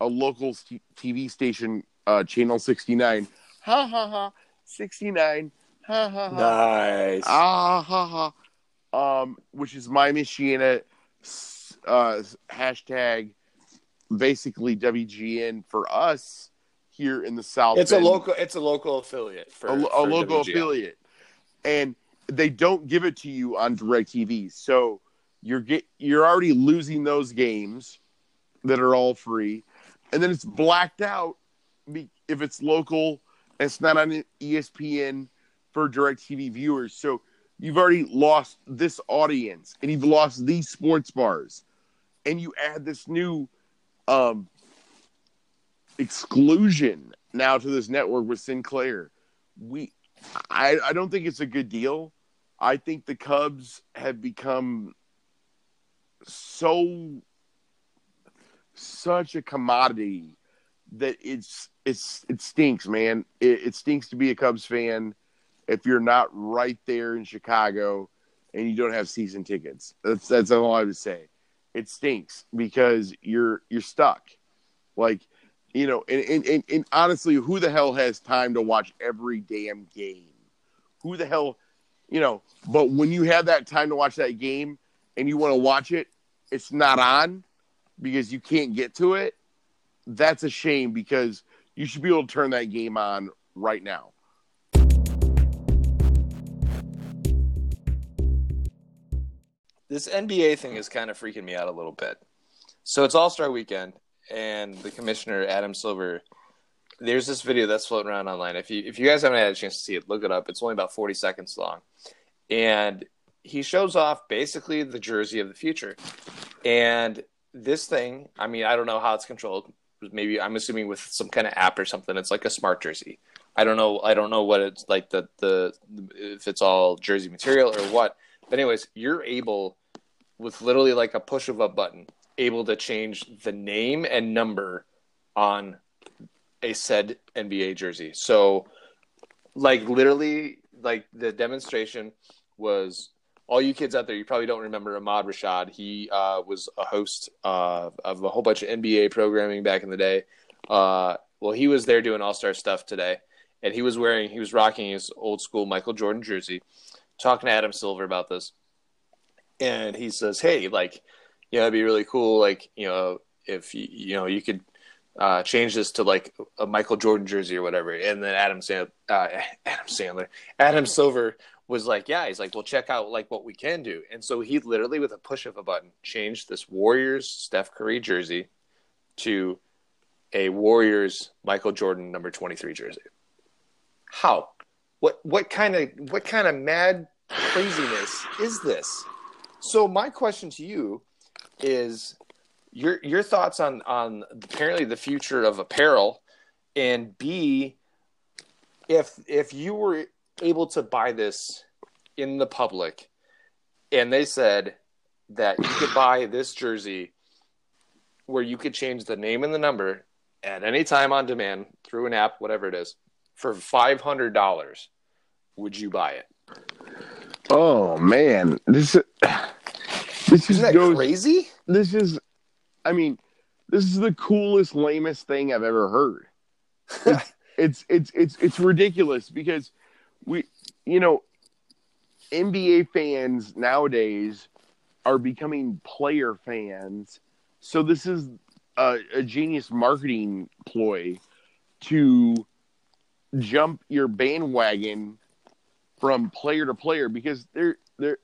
a local TV station, uh, channel 69. Ha ha ha, 69. Ha ha ha. Nice. Ah ha ha. Um, which is my Michiana s- uh, hashtag, basically WGN for us here in the South. it's a local. It's a local affiliate for a, a for local WGN. affiliate, and they don't give it to you on Directv. So you're get you're already losing those games that are all free, and then it's blacked out if it's local. It's not on ESPN for Directv viewers. So you've already lost this audience, and you've lost these sports bars, and you add this new um, exclusion now to this network with Sinclair. We, I, I don't think it's a good deal. I think the Cubs have become so such a commodity that it's it's it stinks, man. It, it stinks to be a Cubs fan if you're not right there in Chicago and you don't have season tickets. That's that's all I would say. It stinks because you're you're stuck. Like you know, and, and, and, and honestly, who the hell has time to watch every damn game? Who the hell, you know? But when you have that time to watch that game and you want to watch it, it's not on because you can't get to it. That's a shame because you should be able to turn that game on right now. This NBA thing is kind of freaking me out a little bit. So it's All Star Weekend, and the commissioner Adam Silver. There's this video that's floating around online. If you if you guys haven't had a chance to see it, look it up. It's only about 40 seconds long, and he shows off basically the jersey of the future. And this thing, I mean, I don't know how it's controlled. Maybe I'm assuming with some kind of app or something. It's like a smart jersey. I don't know. I don't know what it's like. The the if it's all jersey material or what. But anyways, you're able with literally like a push of a button, able to change the name and number on a said NBA jersey. So, like literally, like the demonstration was all you kids out there. You probably don't remember Ahmad Rashad. He uh, was a host uh, of a whole bunch of NBA programming back in the day. Uh, well, he was there doing all star stuff today, and he was wearing, he was rocking his old school Michael Jordan jersey. Talking to Adam Silver about this, and he says, "Hey, like, you know, it'd be really cool, like, you know, if you, you know, you could." uh, change this to like a Michael Jordan jersey or whatever. And then Adam Sand- uh, Adam Sandler, Adam Silver was like, yeah, he's like, well, check out like what we can do. And so he literally, with a push of a button, changed this Warriors Steph Curry jersey to a Warriors Michael Jordan number 23 jersey. How? What, what kind of, what kind of mad craziness is this? So my question to you is your your thoughts on on apparently the future of apparel and b if if you were able to buy this in the public and they said that you could buy this jersey where you could change the name and the number at any time on demand through an app whatever it is for $500 would you buy it Oh man, this this isn't that goes. crazy This is, I mean, this is the coolest, lamest thing I've ever heard. It's it's it's it's, it's ridiculous because we, you know, NBA fans nowadays are becoming player fans. So this is a, a genius marketing ploy to jump your bandwagon from player to player because they're they're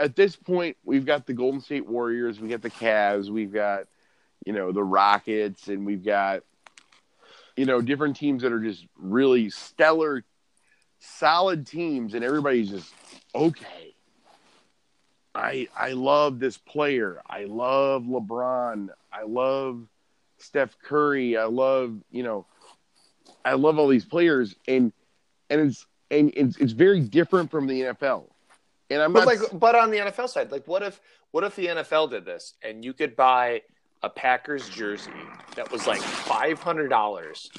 at this point, we've got the Golden State Warriors, we got the Cavs, we've got you know the Rockets, and we've got you know different teams that are just really stellar, solid teams, and everybody's just okay. I I love this player. I love LeBron. I love Steph Curry. I love you know, I love all these players, and and it's and it's, it's very different from the NFL. And I'm but not like, but on the NFL side, like, what if what if the NFL did this and you could buy a Packers jersey that was like five hundred dollars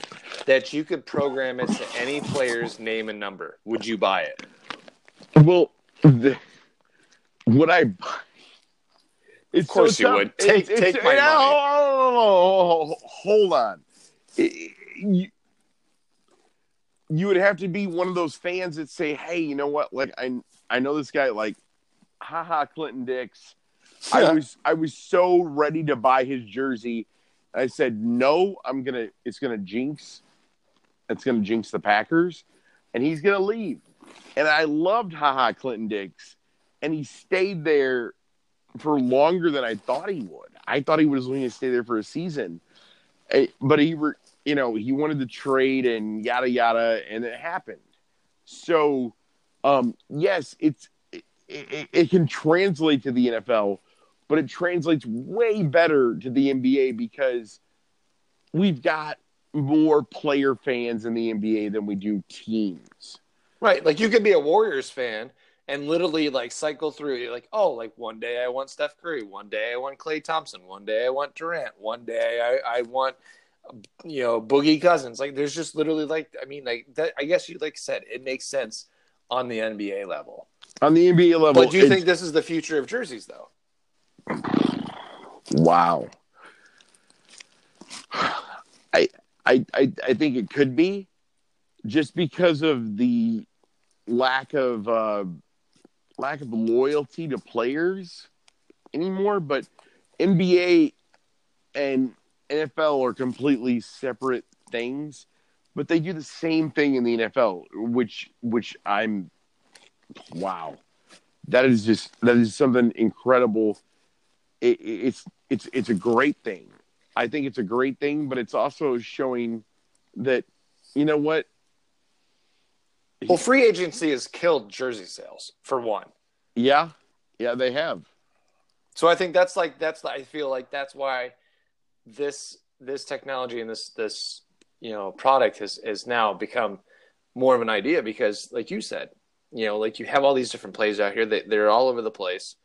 that you could program it to any player's name and number? Would you buy it? well, the, what I buy. It's Of course so you tough. would. Take- It's- take my no, money. Hold on. It- you, you would have to be one of those fans that say, "Hey, you know what? Like, I I know this guy. Like, haha, Clinton Dix. I was I was so ready to buy his jersey. I said, no, I'm gonna. It's gonna jinx. It's gonna jinx the Packers, and he's gonna leave. And I loved Ha Ha Clinton-Dix, and he stayed there for longer than I thought he would. I thought he was going to stay there for a season, Eh, but he, re, you know, he wanted to trade and yada yada, and it happened. So, um, yes, it's it, it, it can translate to the NFL, but it translates way better to the NBA because we've got more player fans in the NBA than we do teams. Right. Like you could be a Warriors fan and literally like cycle through. You're like, oh, like one day I want Steph Curry, one day I want Klay Thompson, one day I want Durant, one day I, I want you know Boogie Cousins. Like there's just literally like I mean like that. I guess you like said it makes sense on the NBA level. On the NBA level, But do you think this is the future of jerseys though? Wow. I, I I I think it could be just because of the lack of uh, lack of loyalty to players anymore. But NBA and NFL are completely separate things, but they do the same thing in the NFL, which which I'm wow. That is just that is something incredible it, it's it's it's a great thing. I think it's a great thing, but it's also showing that you know what? Well, free agency has killed jersey sales for one. Yeah, yeah, they have. So I think that's like that's I feel like that's why this this technology and this this you know product has has now become more of an idea because like you said, you know, like you have all these different plays out here that they're all over the place.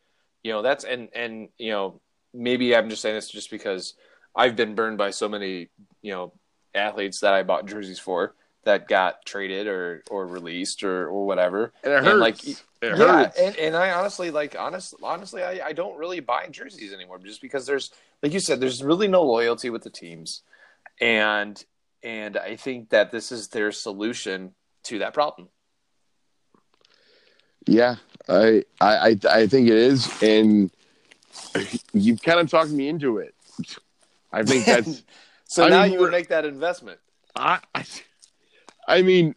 You know, that's and and you know, maybe I'm just saying this just because I've been burned by so many, you know, athletes that I bought jerseys for that got traded or or released or or whatever. And it And, hurts. like, it Yeah, hurts. and, and I honestly like honest honestly I, I don't really buy jerseys anymore just because there's like you said there's really no loyalty with the teams, and and I think that this is their solution to that problem. yeah, I, I I think it is, and you've kind of talked me into it. I think that's. So I now mean, you would make that investment. I, I, I mean,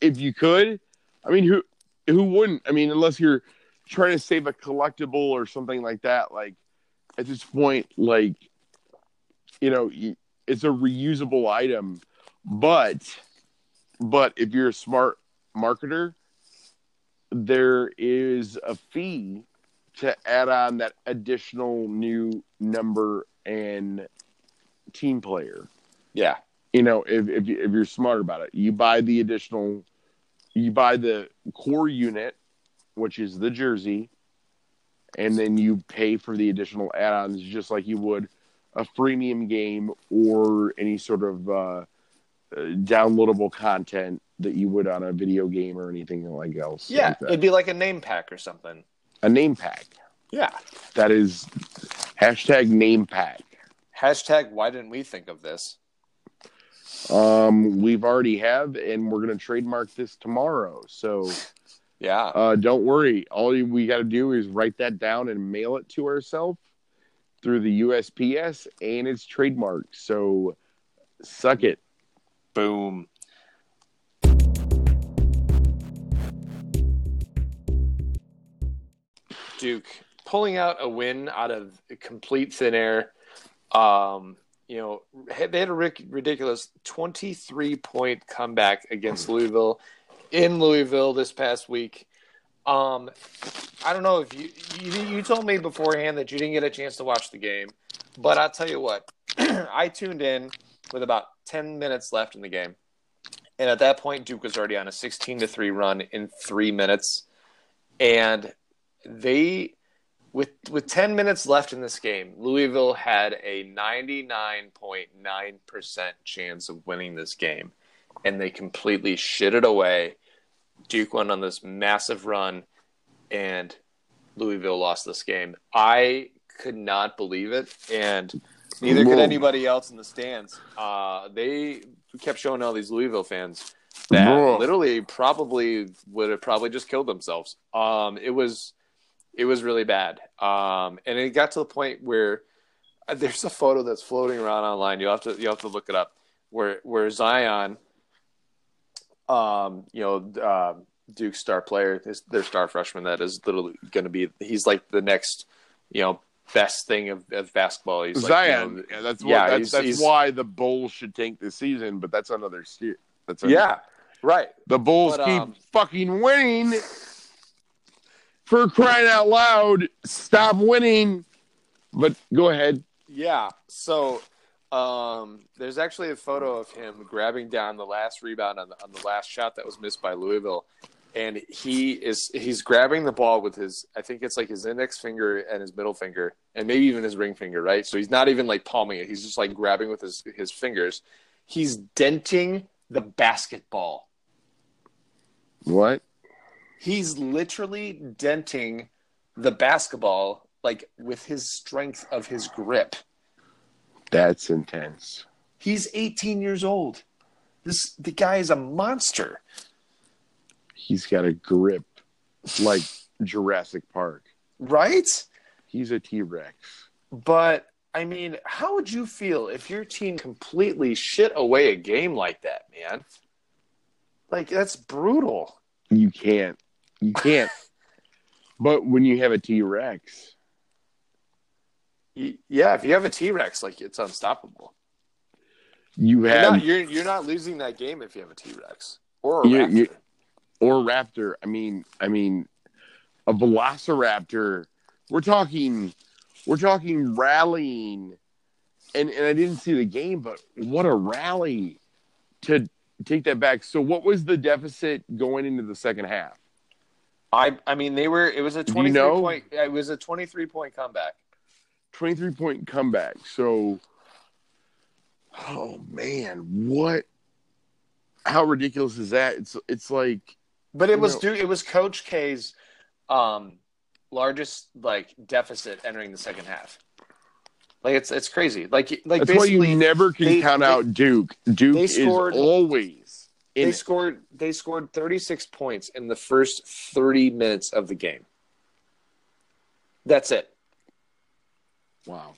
if you could, I mean, who who wouldn't? I mean, unless you're trying to save a collectible or something like that. Like at this point, like you know, it's a reusable item, but but if you're a smart marketer, there is a fee to add on that additional new number and team player. Yeah, you know, if if, you, if you're smart about it, you buy the additional, you buy the core unit, which is the jersey, and then you pay for the additional add-ons just like you would a freemium game or any sort of uh, uh, downloadable content that you would on a video game or anything like else. yeah, like it'd be like a name pack or something. a name pack. Yeah. That is hashtag name pack. Hashtag Why didn't we think of this? Um, we've already have, and we're gonna trademark this tomorrow. So. Yeah. Uh, don't worry. All we got to do is write that down and mail it to ourselves through the USPS, and it's trademarked. So, suck it. Boom. Duke pulling out a win out of complete thin air. Um, you know, they had a ridiculous 23 point comeback against Louisville in Louisville this past week. Um, I don't know if you, you, you told me beforehand that you didn't get a chance to watch the game, but I'll tell you what, I tuned in with about 10 minutes left in the game. And at that point, Duke was already on a 16 to 3 run in three minutes. And they, with, with 10 minutes left in this game, Louisville had a 99.9% chance of winning this game. And they completely shit it away. Duke went on this massive run, and Louisville lost this game. I could not believe it. And Neither could anybody else in the stands. Uh, they kept showing all these Louisville fans that Whoa. literally probably would have probably just killed themselves. Um, it was it was really bad. Um, and it got to the point where uh, there's a photo that's floating around online. You have to you have to look it up. Where where Zion, um, you know, uh, Duke's star player, his, their star freshman, that is literally going to be. He's like the next, you know, best thing of, of basketball. He's Zion. Like, you know, yeah, that's what, yeah, that's, he's, that's he's, why the Bulls should tank this season. But that's another. That's a, yeah, right. The Bulls but, keep um, fucking winning. For crying out loud, stop winning. But go ahead. Yeah. So um, there's actually a photo of him grabbing down the last rebound on the, on the last shot that was missed by Louisville, and he is he's grabbing the ball with his I think it's like his index finger and his middle finger and maybe even his ring finger, right? So he's not even like palming it. He's just like grabbing with his his fingers. He's denting the basketball. What? He's literally denting the basketball like with his strength of his grip. That's intense. He's 18 years old. This the guy is a monster he's got a grip like Jurassic Park. Right? He's a T Rex. But I mean, how would you feel if your team completely shit away a game like that, man? Like that's brutal. You can't. You can't. but when you have a T Rex, yeah, if you have a T Rex, like it's unstoppable. You have you're not, you're, you're not losing that game if you have a T Rex or a you're, or raptor. I mean, I mean, a velociraptor. We're talking, we're talking rallying, and and I didn't see the game, but what a rally to take that back. So, what was the deficit going into the second half? I I mean, they were. It was a twenty three you know? point. It was a twenty three point comeback. Twenty three point comeback. So, oh man, what? How ridiculous is that? It's it's like but it was due, it was Coach K's um, largest like deficit entering the second half. Like it's it's crazy. Like like that's why you never can they, count they, out Duke. Duke scored, is always. They it. scored. They scored 36 points in the first 30 minutes of the game. That's it. Wow.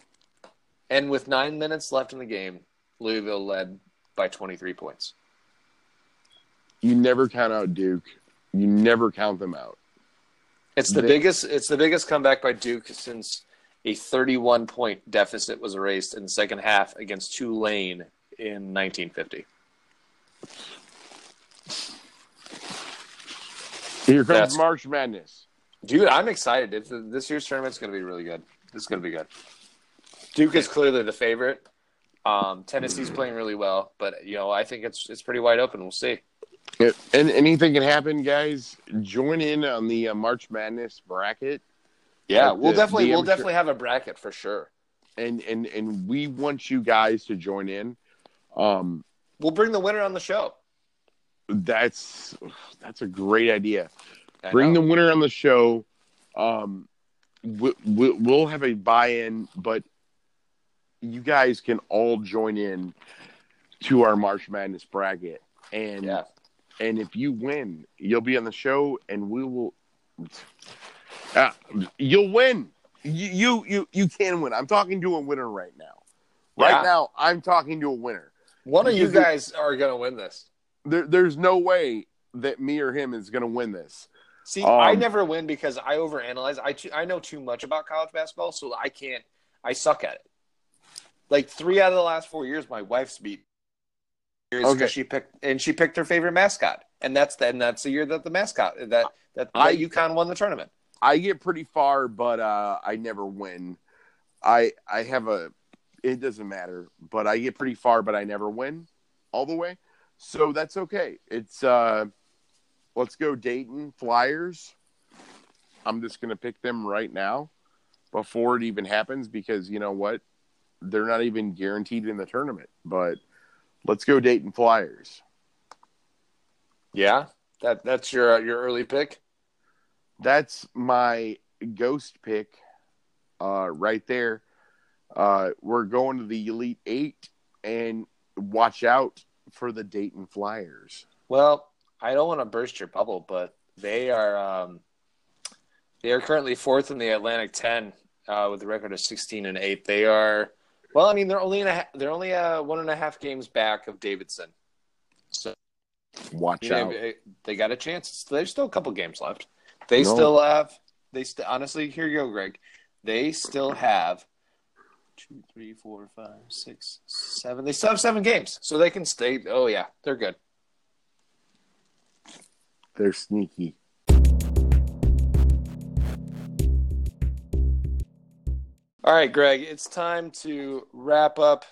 And with nine minutes left in the game, Louisville led by 23 points. You never count out Duke. You never count them out. It's the they, biggest. It's the biggest comeback by Duke since a 31 point deficit was erased in the second half against Tulane in 1950. Here comes That's, March Madness, dude. I'm excited. It's, this year's tournament's going to be really good. It's going to be good. Duke is clearly the favorite. Um, Tennessee's playing really well, but you know I think it's it's pretty wide open. We'll see. And anything can happen, guys. Join in on the uh, March Madness bracket. Yeah, we'll the, definitely the we'll definitely have a bracket for sure. And and and we want you guys to join in. Um, we'll bring the winner on the show. That's that's a great idea. I bring know. the winner on the show. Um, we, we, we'll have a buy-in, but you guys can all join in to our March Madness bracket. And yeah and if you win, you'll be on the show, and we will. Uh, you'll win. You, you you you can win. I'm talking to a winner right now. Right yeah. now, I'm talking to a winner. One of you guys are going to win this. There, there's no way that me or him is going to win this. See, Um, I never win because I overanalyze. I too, I know too much about college basketball, so I can't. I suck at it. Like three out of the last four years, my wife's beat. Okay. she picked and she picked her favorite mascot, and that's the, and that's the year that the mascot that that, that I- UConn won the tournament. I get pretty far, but uh, I never win. I I have a. It doesn't matter, but I get pretty far, but I never win all the way. So that's okay. It's uh, let's go Dayton Flyers. I'm just gonna pick them right now before it even happens because you know what, they're not even guaranteed in the tournament. But let's go Dayton Flyers. Yeah, that that's your your early pick. That's my ghost pick uh, right there. Uh, we're going to the Elite Eight and watch out for the Dayton Flyers. Well, I don't want to burst your bubble, but they are um, they are currently fourth in the Atlantic Ten uh, with a record of sixteen and eight. They are well. I mean, they're only in a, they're only uh, one and a half games back of Davidson, so Watch you know, out. they, they got a chance. There's still a couple games left. They No. still have they st- honestly. Here you go, Greg. They still have two, three, four, five, six, seven. They still have seven games, so they can stay. Oh yeah, they're good. They're sneaky. All right, Greg, it's time to wrap up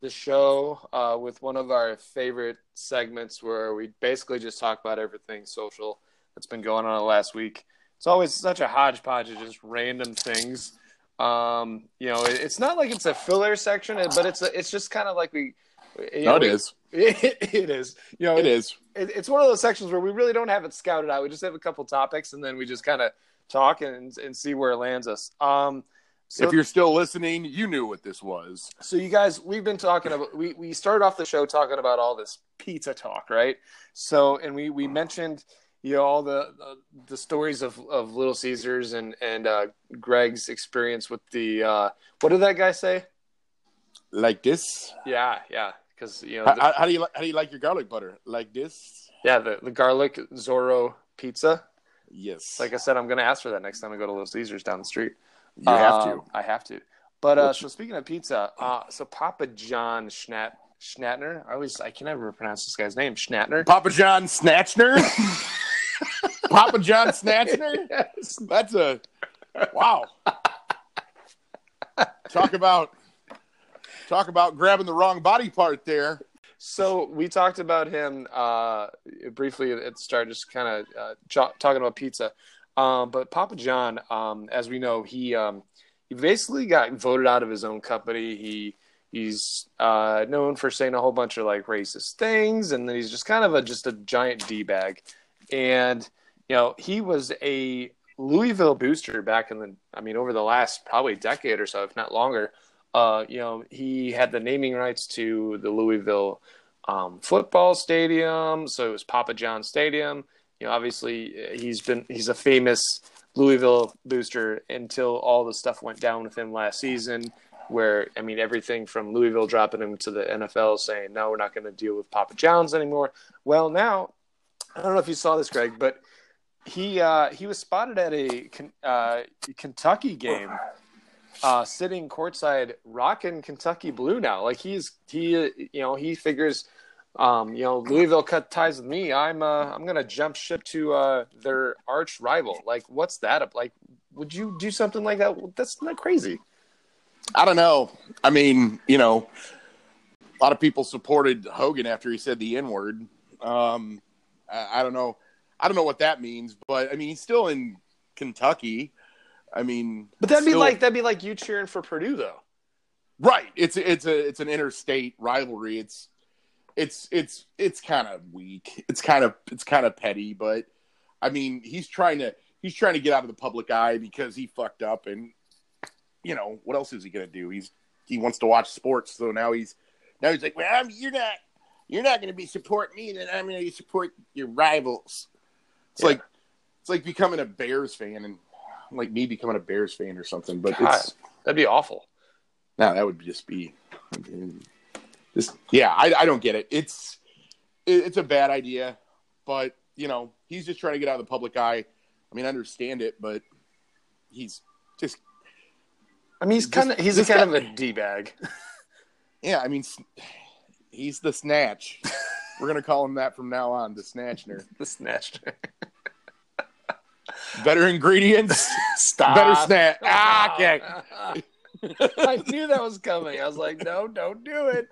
the show uh, with one of our favorite segments where we basically just talk about everything social that's been going on the last week. It's always such a hodgepodge of just random things. Um, you know, it, it's not like it's a filler section, but it's a, it's just kind of like we. You know, No, it we- is. It, it is. You know, It is. it, it's one of those sections where we really don't have it scouted out. We just have a couple topics, and then we just kind of talk and and see where it lands us. Um, so if you're still listening, you knew what this was. so you guys, we've been talking about we we started off the show talking about all this pizza talk, right? So and we we mentioned you know all the the, the stories of, of Little Caesars and and uh, Greg's experience with the uh, what did that guy say? Like this. Yeah, yeah, because you know How, the, how, how do you how do you like your garlic butter? Like this? yeah the the garlic Zorro pizza. Yes. Like I said, I'm gonna ask for that next time I go to Little Caesars down the street. You have to. Um, I have to. But uh, so speaking of pizza, uh, so Papa John Schnat Schnatner, I always I can never pronounce this guy's name. Schnatner. Papa John Snatchner. Papa John Snatchner. Yes. That's a wow. talk about talk about grabbing the wrong body part there. So we talked about him uh, briefly at the start, just kind of uh, ch- talking about pizza. Um, but Papa John, um, as we know, he um, he basically got voted out of his own company. He he's uh, known for saying a whole bunch of like racist things, and then he's just kind of a just a giant d bag. And you know, he was a Louisville booster back in the, I mean, over the last probably decade or so, if not longer. Uh, you know, he had the naming rights to the Louisville um, football stadium, so it was Papa John Stadium. You know, obviously uh, he's been he's a famous Louisville booster until all the stuff went down with him last season. Where I mean, everything from Louisville dropping him to the NFL saying no, we're not going to deal with Papa John's anymore. Well, now I don't know if you saw this, Greg, but he uh, he was spotted at a uh, Kentucky game, uh, sitting courtside, rocking Kentucky blue. Now, like he's he you know he figures, um, you know Louisville cut ties with me. I'm uh, I'm gonna jump ship to uh, their arch rival. Like, what's that up? Like, would you do something like that? That's not crazy. I don't know. I mean, you know, a lot of people supported Hogan after he said the N word. Um, I, I don't know. I don't know what that means, but I mean, he's still in Kentucky. I mean, But that'd be like that'd be like you cheering for Purdue, though. right. It's it's a it's an interstate rivalry. It's it's it's it's kind of weak. It's kind of it's kind of petty, but I mean, he's trying to he's trying to get out of the public eye because he fucked up, and you know what else is he gonna do? He's he wants to watch sports, so now he's now he's like, well, I'm, you're not you're not gonna be supporting me, then I'm gonna support your rivals. It's Yeah. like it's like becoming a Bears fan and like me becoming a Bears fan or something. But God. it's That'd be awful. no, that would just be just yeah. I, I don't get it. It's it, it's a bad idea, but you know he's just trying to get out of the public eye. I mean, I understand it, but he's just I mean, he's kind of he's a kind guy- of a d bag. yeah. I mean, he's the snatch. We're gonna call him that from now on, the snatchner. the snatched. Better ingredients, Stop. better snatch. Ah, okay. I knew that was coming. I was like, no, don't do it.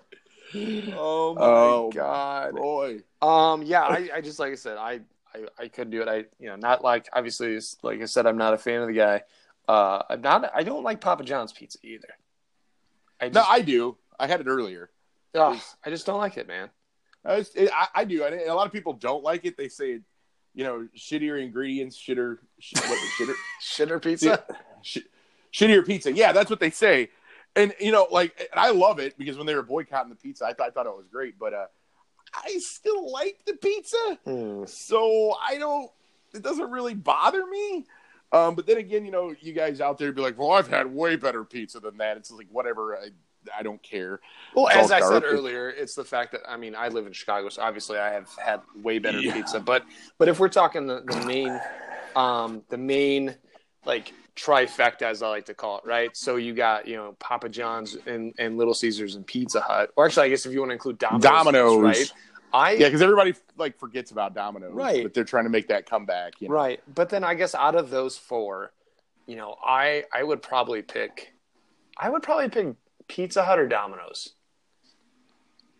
Oh my Oh, god. Boy, Um, yeah, I, I just like I said, I, I I couldn't do it. I you know not like obviously like I said, I'm not a fan of the guy. Uh, I'm not. I don't like Papa John's pizza either. I just, no, I do. I had it earlier. ugh, I just don't like it, man. I, was, I, I do. And a lot of people don't like it. They say, you know, shittier ingredients, shitter, sh- what, shitter, Shitter pizza. sh- shittier pizza. Yeah, that's what they say. And you know, like, and I love it because when they were boycotting the pizza, I thought I thought it was great. But uh, I still like the pizza, Hmm. so I don't. It doesn't really bother me. Um, but then again, you know, you guys out there be like, "Well, I've had way better pizza than that." It's like whatever. I I don't care. Well, It's as I said earlier, it's the fact that I mean I live in Chicago, so obviously I have had way better Yeah. pizza. But but if we're talking the, the main, um, the main like trifecta as I like to call it, right? So you got you know Papa John's and, and Little Caesars and Pizza Hut, or actually I guess if you want to include Domino's, Domino's. right? I Yeah, because everybody like forgets about Domino's, Right. But they're trying to make that comeback. You know? Right. But then I guess out of those four, you know, I I would probably pick I would probably pick Pizza Hut or Domino's.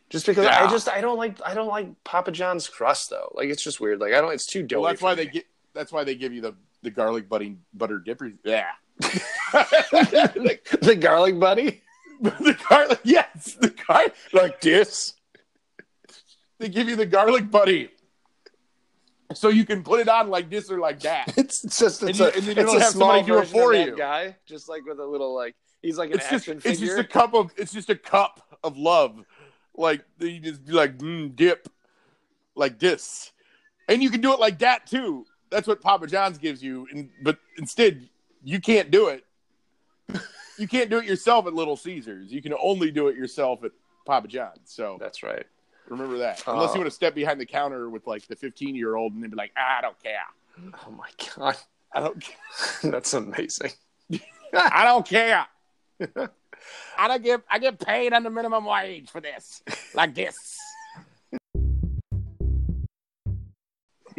Just because I just I don't like I don't like Papa John's crust though. Like it's just weird. Like I don't it's too doughy. Well, that's why me. they get. That's why they give you the the garlic buddy butter dipper. Yeah, the, the garlic buddy the garlic. Yes, the gar- like this. They give you the garlic buddy, so you can put it on like this or like that. It's just And it's you- a, and then you it's don't a have small somebody do it for you. guy, just like with a little like he's like an It's just action it's just a cup of it's just a cup of love. Like you just be like mm, dip, like this, and you can do it like that too. That's what Papa John's gives you, and but instead you can't do it. You can't do it yourself at Little Caesars. You can only do it yourself at Papa John's. So That's right. remember that. Unless Oh. you want to step behind the counter with like the 15 year old and then be like, ah, I don't care. Oh my god. I don't. Care. That's amazing. I don't care. I don't get. I get paid under minimum wage for this, like this.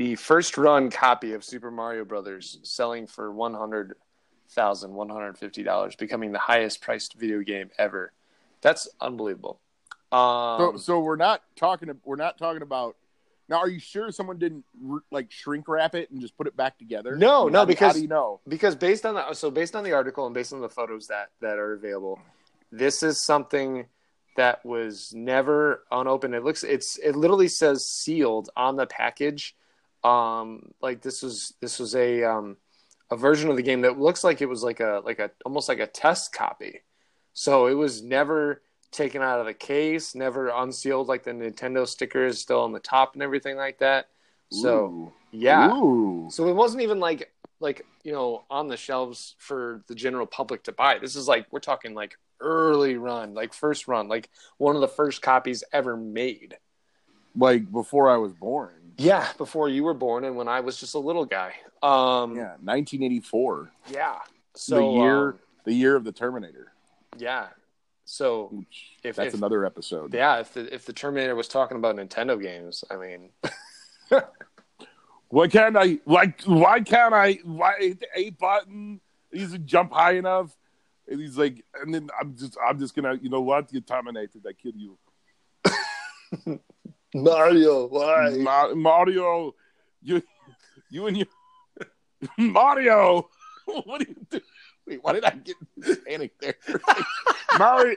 The first run copy of Super Mario Brothers selling for one hundred thousand one hundred fifty dollars, becoming the highest priced video game ever. That's unbelievable. So, Um, so we're not talking. We're not talking about. Now, are you sure someone didn't like shrink wrap it and just put it back together? No, no, because- how do you know? because based on the so based on the article and based on the photos that that are available, this is something that was never unopened. It looks it's it literally says sealed on the package. Um, like this was this was a um a version of the game that looks like it was like a like a almost like a test copy. So it was never taken out of the case, never unsealed like the Nintendo sticker is still on the top and everything like that. So Ooh. yeah. Ooh. So it wasn't even like like you know on the shelves for the general public to buy. This is like we're talking like early run, like first run, like one of the first copies ever made. like before I was born. Yeah, before you were born and when I was just a little guy. Um Yeah, 1984, yeah. So the year, um, the year of the Terminator. yeah. So if, that's if another episode. yeah, if the if the Terminator was talking about Nintendo games, I mean Why can't I? Like, why can't I? Why hit the A button? He doesn't jump high enough. And he's like, and then I'm just, I'm just gonna, you know what? You terminated. I kill you, Mario, why? Ma- Mario. You, you and your Mario. what are you doing? Wait, why did I get panic there? Mario.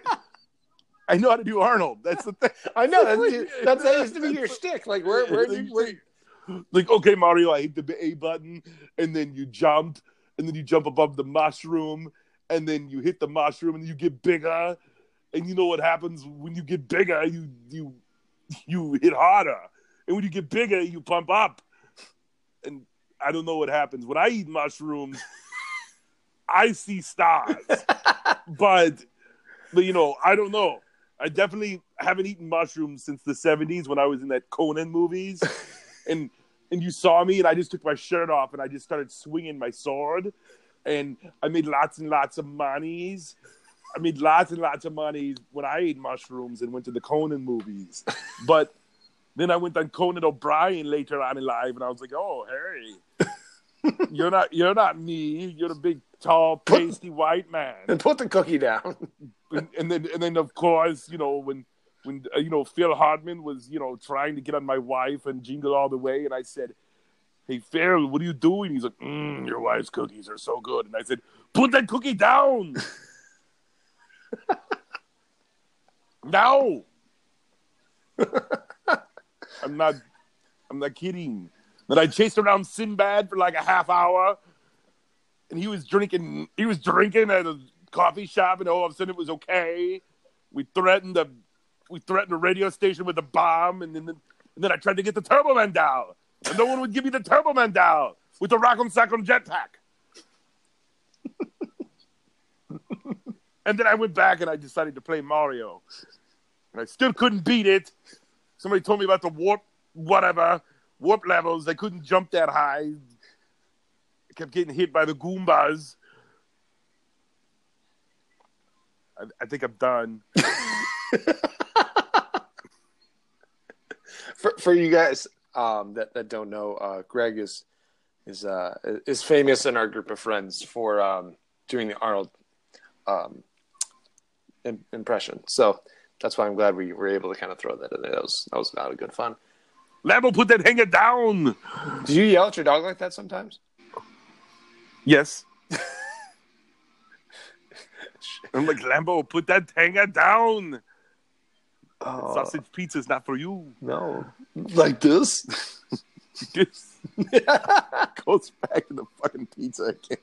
I know how to do Arnold. That's the thing. I know that's that's that used to be your shtick. Like where where do you where, like okay mario i hit the a button and then you jump and then you jump above the mushroom and then you hit the mushroom and you get bigger and you know what happens when you get bigger you you you hit harder. And when you get bigger you pump up. And i don't know what happens. When i eat mushrooms i see stars. But but you know i don't know. I definitely haven't eaten mushrooms since the 70s when i was in that conan movies. And and you saw me, and I just took my shirt off and I just started swinging my sword, and I made lots and lots of monies. I made lots and lots of money when I ate mushrooms and went to the Conan movies, but then I went on Conan O'Brien later on in life, and I was like, "Oh, Harry, you're not you're not me. You're the big, tall, pasty white man." And put the cookie down. and, and then and then of course you know when when uh, you know Phil Hartman was you know trying to get on my wife and jingle all the way, and I said, "Hey Phil, what are you doing?" He's like, mm, "Your wife's cookies are so good," and I said, "Put that cookie down." No, I'm not. I'm not kidding. Then I chased around Sinbad for like a half hour, and he was drinking. He was drinking at a coffee shop, and all of a sudden it was okay. We threatened the we threatened a radio station with a bomb, and then and then I tried to get the Turbo Man down, and no one would give me the Turbo Man down with the Rock'em Sock'em Jetpack. And then I went back and I decided to play Mario, and I still couldn't beat it. Somebody told me about the warp, whatever warp levels. They couldn't jump that high. I kept getting hit by the Goombas. I, I think I'm done. for for you guys um, that that don't know, uh, Greg is is uh, is famous in our group of friends for um, doing the Arnold um, im- impression. So that's why I'm glad we were able to kind of throw that in there. That was that was a lot of good fun. Lambo, put that hanger down. Do you yell at your dog like that sometimes? Yes. I'm like Lambo, put that hanger down. Oh, Sausage is not for you. no, like this. This goes back to the fucking pizza again.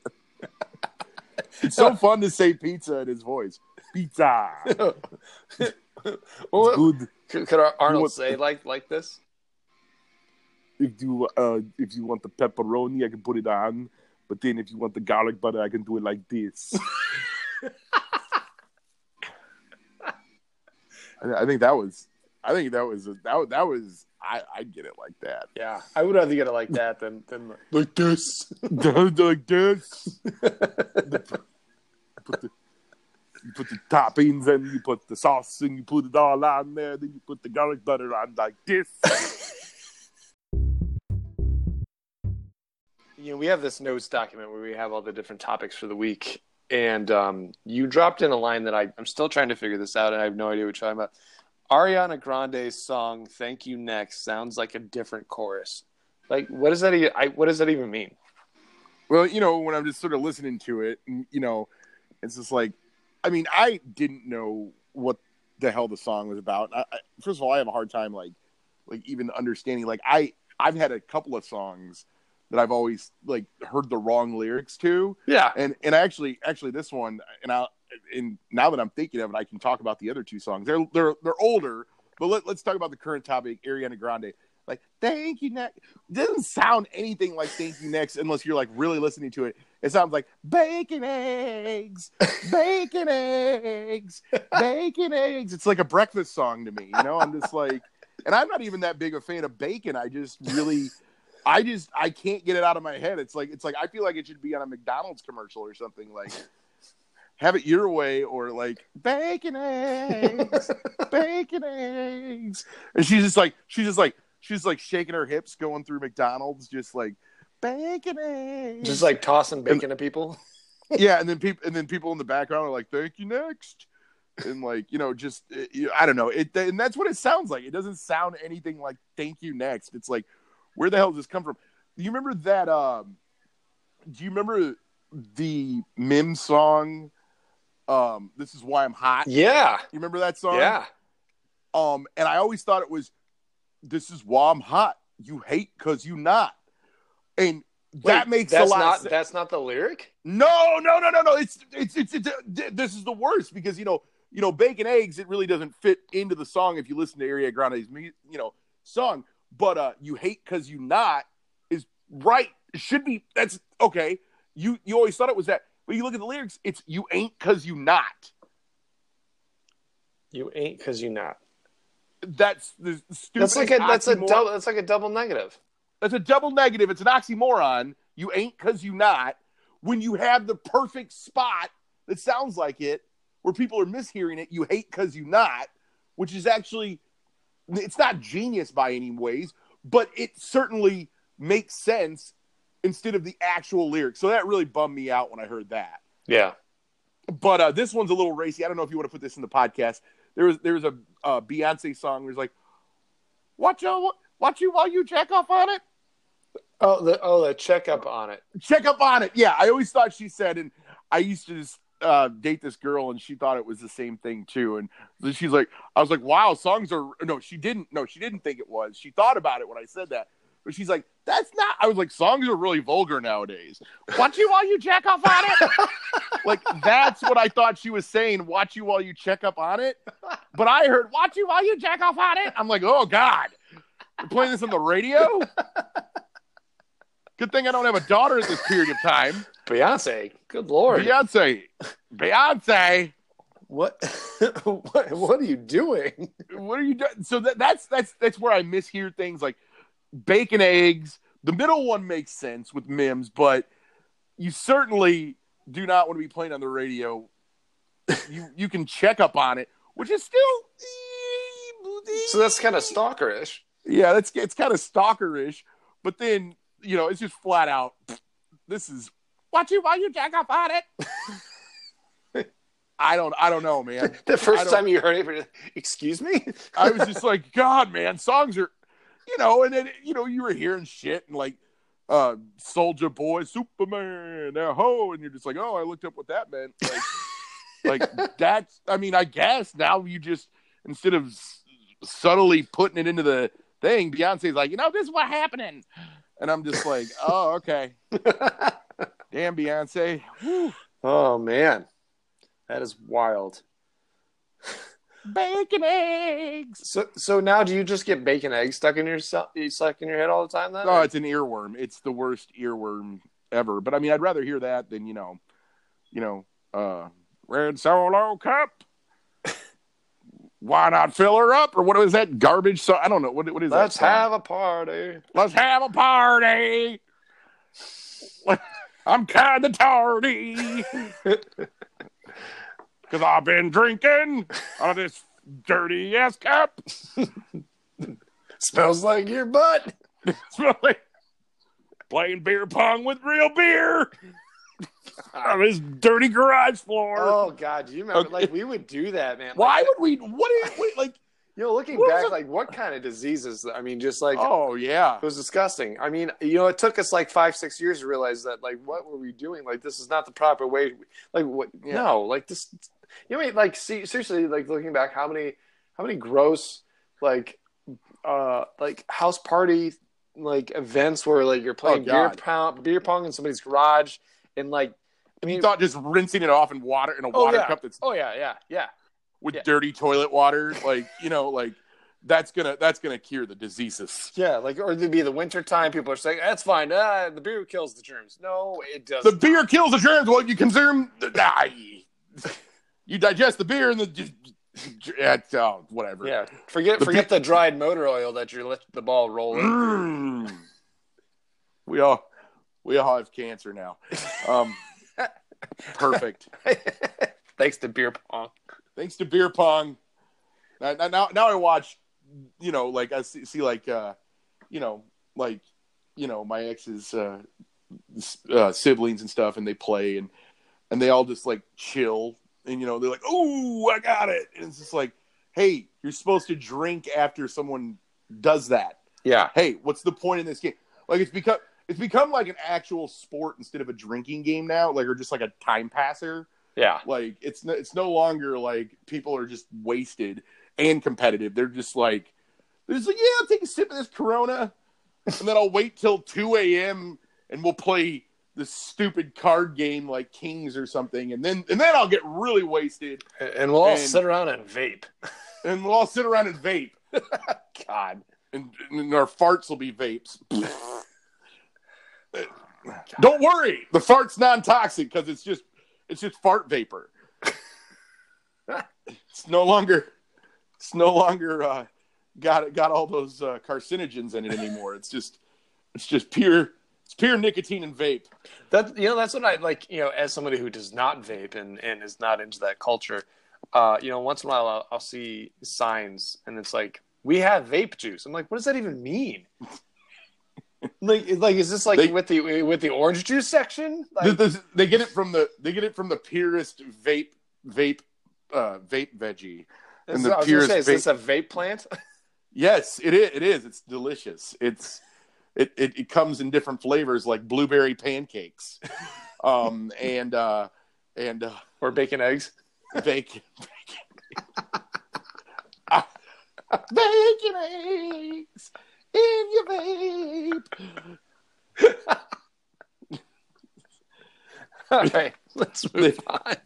it's so fun to say pizza in his voice. Pizza. It's well, good. could, could Arnold What- say like like this? If you uh if you want the pepperoni, I can put it on. But then if you want the garlic butter, I can do it like this. I, I think that was I think that was that was, that was I I get it like that. Yeah, I would rather get it like that than than Like this. like this. put the you put the toppings and you put the sauce and you put it all on there. Then you put the garlic butter on like this. you know, we have this notes document where we have all the different topics for the week. And um, you dropped in a line that I, I'm still trying to figure this out, and I have no idea what you're talking about. Ariana Grande's song "Thank You Next" sounds like a different chorus. Like, what does that? I, what does that even mean? Well, you know, when I'm just sort of listening to it, you know, it's just like, I mean, I didn't know what the hell the song was about. I, I, first of all, I have a hard time like, like even understanding. Like, I I've had a couple of songs that I've always like heard the wrong lyrics to, Yeah, and and actually, actually, this one, and I, and now that I'm thinking of it, I can talk about the other two songs. They're they're they're older, but let, let's talk about the current topic, Ariana Grande. Like, thank you next. Doesn't sound anything like thank you next unless you're like really listening to it. It sounds like bacon eggs, bacon eggs, bacon eggs. It's like a breakfast song to me. You know, I'm just like, and I'm not even that big a fan of bacon. I just really. I just I can't get it out of my head. It's like it's like I feel like it should be on a McDonald's commercial or something like have it your way or like bacon eggs, bacon eggs. And she's just like she's just like she's like shaking her hips going through McDonald's just like bacon eggs. just like tossing bacon to people. yeah, and then people and then people in the background are like thank you next. And like you know, just uh, you- I don't know it, and that's what it sounds like. It doesn't sound anything like "Thank you next." It's like, where the hell does this come from? Do you remember that? Um, do you remember the Mims song? Um, this is why I'm hot. Yeah, You remember that song? yeah. Um, and I always thought it was, "This is why I'm hot. You hate because you not," and that Wait, makes a that's lot. not of sense. that's not the lyric. No, no, no, no, no. It's, it's it's it's this is the worst because you know you know bacon eggs. It really doesn't fit into the song if you listen to Ariana Grande's you know song. But uh, you hate because you not is right. It should be that's okay. You you always thought it was that, but you look at the lyrics. It's you ain't because you not. You ain't because you not. That's the stupid. That's like a that's a double. That's like a double negative. That's a double negative. It's an oxymoron. You ain't because you not. When you have the perfect spot that sounds like it, where people are mishearing it, you hate because you not, which is actually, it's not genius by any ways, but it certainly makes sense instead of the actual lyrics. So that really bummed me out when I heard that. Yeah. But uh, this one's a little racy. I don't know if you want to put this in the podcast. There was there was a uh, Beyonce song where it's like, "Watch you, watch you while you jack off on it." Oh, the oh the checkup on it. Check up on it. Yeah, I always thought she said, and I used to just uh, date this girl, and she thought it was the same thing too. And she's like, I was like, "Wow, songs are." No, she didn't. No, she didn't think it was. She thought about it when I said that, but she's like, "That's not." I was like, "Songs are really vulgar nowadays." Watch you while you check off on it. like that's what I thought she was saying. Watch you while you check up on it. But I heard watch you while you check off on it. I'm like, oh god, you're playing this on the radio. Good thing I don't have a daughter at this period of time. Beyonce. Good lord. Beyonce, Beyonce, What what what are you doing? what are you doing? So that, that's that's that's where I mishear things like bacon eggs. The middle one makes sense with Mims, but you certainly do not want to be playing on the radio. You you can check up on it, which is still So that's kind of stalkerish. yeah, that's it's kind of stalkerish. But then you know it's just flat out. This is watch you while you jack up on it. I don't I don't know, man. The first time you heard it, excuse me? I was just like, God, man, songs are, you know, and then you know you were hearing shit and like, uh, Soulja Boy, Superman, uh, ho, and you're just like, oh, I looked up what that meant. Like, like that's, I mean, I guess now you just instead of subtly putting it into the thing, Beyonce's like, you know, this is what happening, and I'm just like, oh, okay, damn, Beyonce, Whew. oh man. That is wild. bacon eggs. So so now do you just get bacon eggs stuck in your stuck in your head all the time then? Oh, it's an earworm. It's the worst earworm ever. But I mean, I'd rather hear that than you know, you know, uh, red solo cup. Why not fill her up? Or what was that garbage? So I don't know. What what is that? Let's that? song? have a party. Let's have a party. I'm kind of tardy because I've been drinking out of this dirty ass cup. Smells like your butt. Smell like playing beer pong with real beer on this dirty garage floor. Oh god, do you remember Okay. like we would do that, man. Like, Why would we? What is what, like? you know, looking What back, like what kind of diseases? I mean, just like Oh yeah, It was disgusting. I mean, you know, it took us like five, six years to realize that, like, what were we doing? Like, this is not the proper way. Like, what? Yeah. No, like this. You know, like, see, seriously, like looking back, how many, how many gross, like, uh, like house party, like events where like you're playing beer Oh, God. pong, beer pong in somebody's garage, and like, I mean, you thought just rinsing it off in water in a Oh, water yeah. cup that's oh yeah, yeah, yeah. with Yeah. dirty toilet water, like you know, like that's gonna that's gonna cure the diseases. Yeah, like, or it'd be the winter time. People are saying that's fine. Ah, the beer kills the germs. No, it does. The beer kills the germs. Well, you consume the nah, you digest the beer and the oh, whatever. Yeah, forget The forget the dried motor oil that you let the ball roll in. Mm. We all we all have cancer now. Um, perfect. Thanks to beer pong. Thanks to beer pong. Now, now, now I watch. You know, like I see, see like, uh, you know, like, you know, my ex's uh, uh, siblings and stuff, and they play and and they all just like chill, and you know, they're like, "Oh, I got it," and it's just like, "Hey, you're supposed to drink after someone does that." Yeah, hey, what's the point in this game? Like it's become it's become like an actual sport instead of a drinking game now, like or just like a time passer. yeah, Like it's no, it's no longer like people are just wasted and competitive. They're just like they're just like, yeah, I'll take a sip of this Corona, and then I'll wait till two a.m. and we'll play this stupid card game like Kings or something, and then and then I'll get really wasted, and we'll all And- sit around and vape. and we'll all sit around and vape, God, and, and our farts will be vapes. Don't worry, the fart's non-toxic because it's just it's just fart vapor. it's no longer it's no longer uh, got got all those uh, carcinogens in it anymore. It's just It's just pure. It's pure nicotine and vape. That you know, that's what I like. You know, as somebody who does not vape and and is not into that culture, uh, you know, once in a while I'll, I'll see signs and it's like we have vape juice. I'm like, what does that even mean? Like, like is this like They- with the with the orange juice section? Like, this- they get it from the they get it from the purest vape vape uh, vape veggie. is, and the I purest say, is vape- this a vape plant? Yes, it is. It is. It's delicious. It's it, it, it comes in different flavors like blueberry pancakes, um, and uh, and uh, or bacon eggs? bacon, bacon, bacon eggs in your vape. All right, let's move on.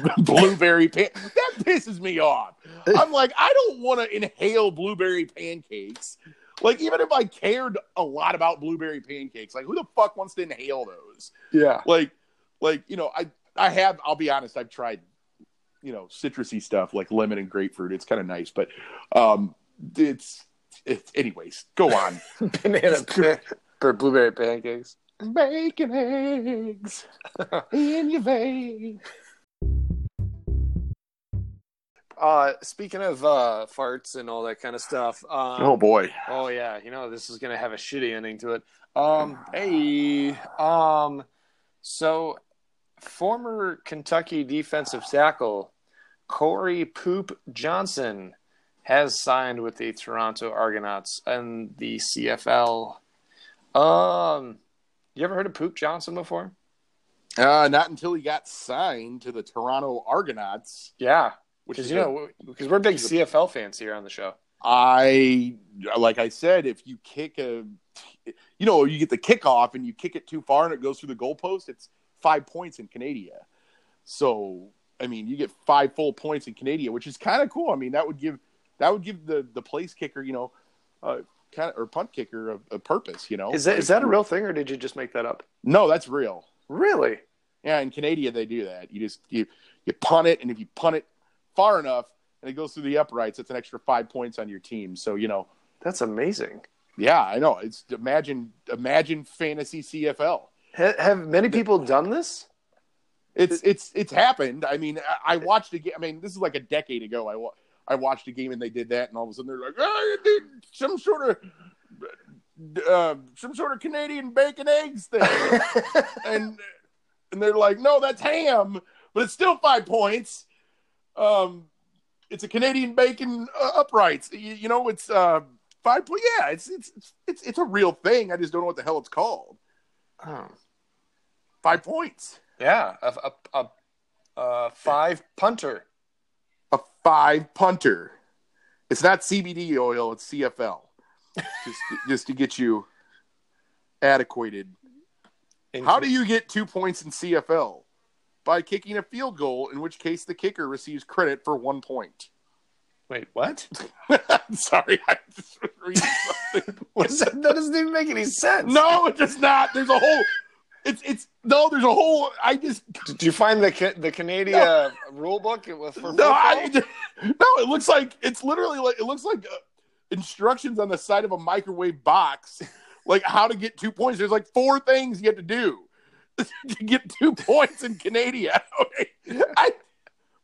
blueberry pan. That pisses me off. I'm like, I don't want to inhale blueberry pancakes. Like, even if I cared a lot about blueberry pancakes, like, who the fuck wants to inhale those? Yeah, Like, like you know, I I have. I'll be honest. I've tried, you know, citrusy stuff like lemon and grapefruit. It's kind of nice, but um, it's it's. Anyways, go on. banana or blueberry pancakes. Bacon eggs in your vape. Uh, speaking of uh, farts and all that kind of stuff. Um, Oh boy. Oh yeah, you know this is gonna have a shitty ending to it. Um, hey, um, so former Kentucky defensive tackle Corey Poop Johnson has signed with the Toronto Argonauts and the CFL. Um, you ever heard of Poop Johnson before? Uh, not until he got signed to the Toronto Argonauts, Yeah, which because is you know because we're big CFL fans here on the show. I like I said, if you kick a, you know, you get the kickoff and you kick it too far and it goes through the goalpost, it's five points in Canada. So I mean, you get five full points in Canada, which is kind of cool. I mean, that would give that would give the the place kicker, you know, uh, kind of or punt kicker a, a purpose. You know, Is that is that a real thing or did you just make that up? No, that's real. Really? Yeah, in Canada they do that. You just you you punt it, and if you punt it far enough and it goes through the uprights, it's an extra five points on your team. So you know, That's amazing. yeah, I know. It's imagine imagine fantasy CFL. Ha- have many people done this? It's it's it's happened. I mean, I, I watched a game. I mean, this is like a decade ago. I I watched a game and they did that, and all of a sudden they're like, oh, you did some sort of. Uh, some sort of Canadian bacon eggs thing, and and they're like, no, that's ham, but it's still five points. Um, it's a Canadian bacon uh, uprights. You, you know, it's uh five point. Yeah, it's, it's it's it's it's a real thing. I just don't know what the hell it's called. Oh. Five points. Yeah, a, a, a, a five punter. Five punter. It's not CBD oil. It's CFL. just just to get you adequated. How do you get two points in CFL? By kicking a field goal, in which case the kicker receives credit for one point. wait? What? Sorry, I just reading something. What is that? That doesn't even make any sense. no, it does not. There's a whole. It's it's no. There's a whole. I just Did you find the the Canadian rule book It was for no. I no. It looks like it's literally like it looks like uh, instructions on the side of a microwave box, like how to get two points. There's like four things you have to do to get two points in Canada. Okay. I,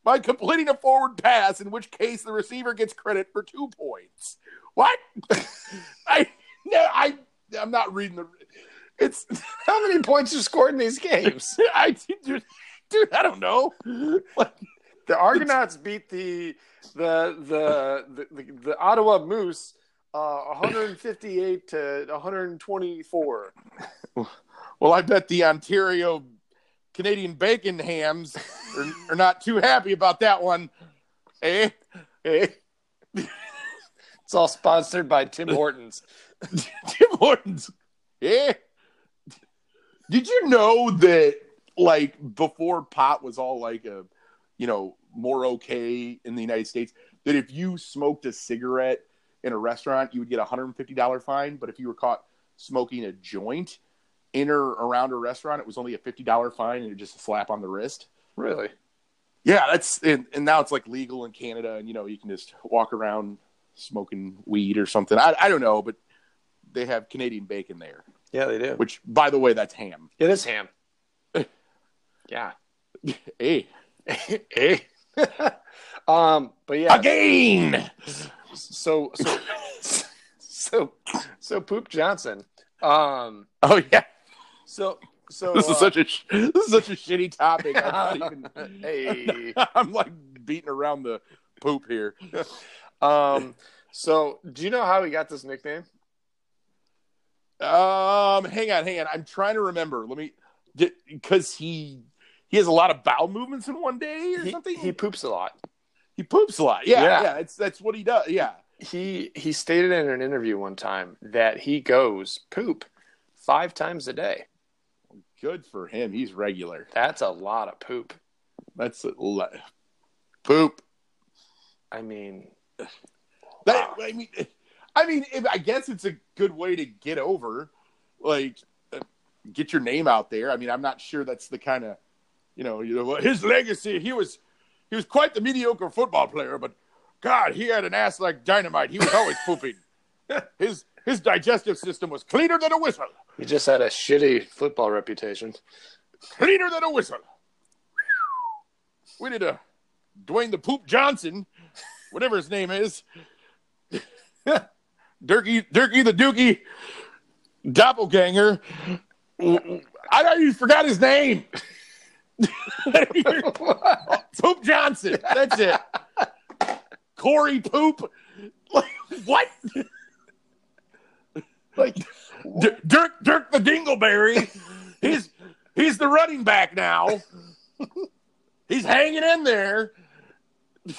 by completing a forward pass, in which case the receiver gets credit for two points. What? I no, I I'm not reading the. It's How many points you scored in these games? I dude, dude I don't know. Like, the Argonauts beat the the the the, the, the Ottawa Moose uh, 158 to 124. well, I bet the Ontario Canadian bacon hams are, are not too happy about that one. Eh? Eh? it's all sponsored by Tim Hortons. Tim Hortons. Eh? Did you know that like before pot was all like a you know more okay in the United States that if you smoked a cigarette in a restaurant you would get a hundred and fifty dollar fine, but if you were caught smoking a joint in or around a restaurant, it was only a fifty dollar fine and just a slap on the wrist. Really? Yeah, that's and, and now it's like legal in Canada, and you know you can just walk around smoking weed or something. I I don't know, but they have Canadian bacon there. Yeah, they do. Which, by the way, that's ham. It is ham. yeah. Hey, hey. um, but yeah. again. So so so so Poop Johnson. Um. Oh yeah. So so This is uh, such a sh- this is such a shitty topic. I'm, not even, hey. I'm like beating around the poop here. Um. So do you know how he got this nickname? Um, hang on, hang on. I'm trying to remember. Let me, because he he has a lot of bowel movements in one day or He, something. he poops a lot. He poops a lot. Yeah, Yeah. yeah. It's that's what he does. Yeah. He he stated in an interview one time that he goes poop five times a day. Good for him. He's regular. That's a lot of poop. That's a le- poop. I mean, That, I mean, I mean, if, I guess it's a good way to get over, like, uh, get your name out there. I mean, I'm not sure that's the kind of, you know, you know, his legacy. He was, he was quite the mediocre football player, but God, he had an ass like dynamite. He was always pooping. His his digestive system was cleaner than a whistle. he just had a shitty football reputation. Cleaner than a whistle. We need a Dwayne the Poop Johnson, whatever his name is. Durkey, Durkey the Dookie, doppelganger. I don't even forgot his name. Poop Johnson. That's it. Corey Poop. Like, what? like, D- Dirk Dirk the Dingleberry. He's he's the running back now. He's hanging in there.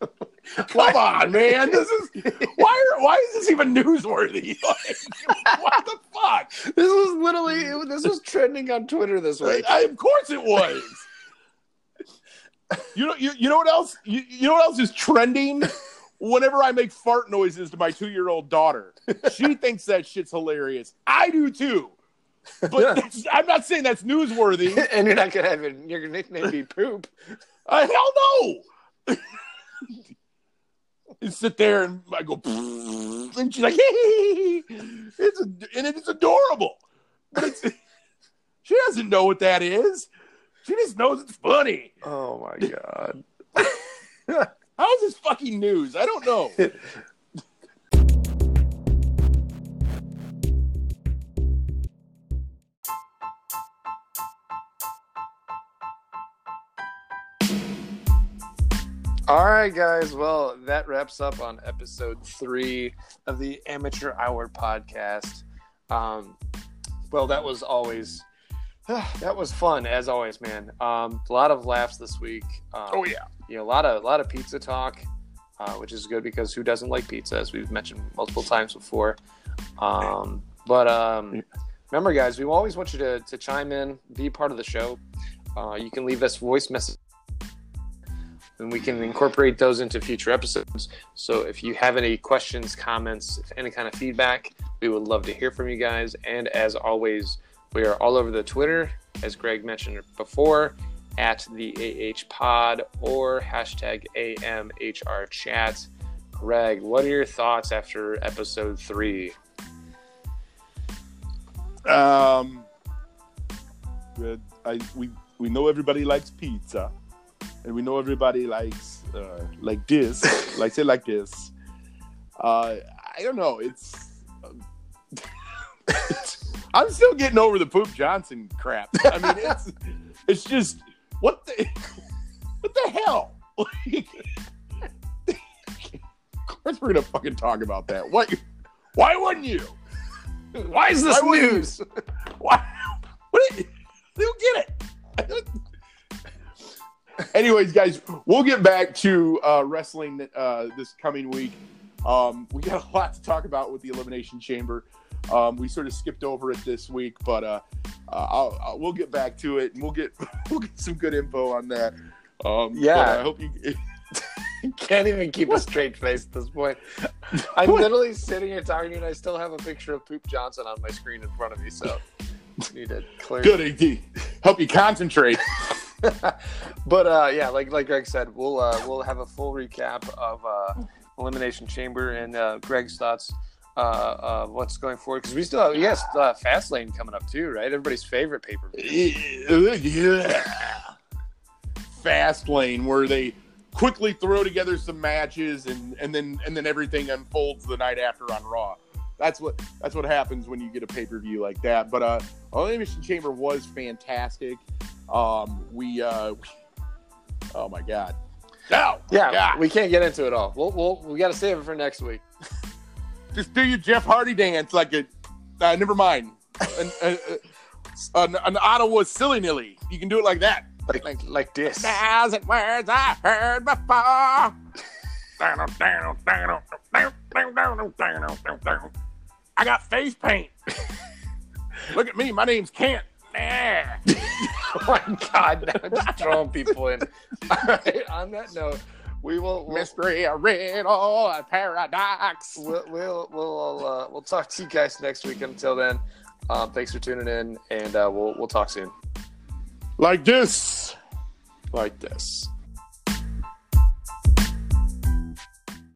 Come on, man. This is why are, why is this even newsworthy? Like, what the fuck? this was literally this was trending on Twitter this week. I, of course it was. You know you, you know what else? You, you know what else is trending? Whenever I make fart noises to my two year old daughter, she thinks that shit's hilarious. I do too. But I'm not saying that's newsworthy. and you're not gonna have it, your nickname be poop. Uh, hell no. you sit there and I go, and she's like, it's a, and it's adorable. But it's, she doesn't know what that is. She just knows it's funny. Oh my god. How is this fucking news? I don't know. All right, guys. Well, that wraps up on episode three of the Amateur Hour podcast. Um, well, that was always that was fun as always, man. Um, a lot of laughs this week. Um, Oh yeah. you know, a lot of a lot of pizza talk, uh, which is good because who doesn't like pizza, as we've mentioned multiple times before. Um, but um, remember, guys, we always want you to, to chime in, be part of the show. Uh, you can leave us voice messages, and we can incorporate those into future episodes. So if you have any questions, comments, any kind of feedback, we would love to hear from you guys. And as always, we are all over the Twitter, as Greg mentioned before at the AH Pod or hashtag AMHR Chat. Greg, what are your thoughts after episode three? Um, I we we know everybody likes pizza, and we know everybody likes uh, like this, likes it like this. Uh, I don't know. It's, um, I'm still getting over the poop Johnson crap. I mean, it's it's just what the what the hell. of course, we're gonna fucking talk about that. What? Why wouldn't you? Why is this Why news? Why? What? They don't get it. Anyways, guys, we'll get back to uh, wrestling uh, this coming week. Um, we got a lot to talk about with the Elimination Chamber. Um, we sort of skipped over it this week, but uh, uh, I'll, I'll, we'll get back to it and we'll get we'll get some good info on that. Um, Yeah. I hope you. Can't even keep a straight face at this point. I'm literally sitting here talking to you, and I still have a picture of Poop Johnson on my screen in front of me. So need to clear. Good AD. Help you concentrate. but uh, yeah, like like Greg said, we'll uh, we'll have a full recap of uh, Elimination Chamber and uh, Greg's thoughts uh, uh, what's going forward because we still have yes uh, Fastlane coming up too, right? Everybody's favorite pay per view. yeah. Fast lane where they quickly throw together some matches and, and then and then everything unfolds the night after on Raw. That's what that's what happens when you get a pay per view like that. But uh, Elimination Chamber was fantastic. Um, we uh, oh my god, no, Yeah, God. we can't get into it all. We'll, we'll we got to save it for next week. just do your Jeff Hardy dance like a. Uh, never mind. An, an, an Ottawa silly nilly. You can do it like that. Like like, like this. thousand words I heard before. I got face paint. Look at me. My name's Kent. Yeah. oh my god, now just throwing people in. All right, on that note, we will we'll, Mystery, a riddle, a paradox. we'll we'll we'll, uh, we'll talk to you guys next week. Until then, um, thanks for tuning in, and uh, we'll we'll talk soon. Like this. Like this.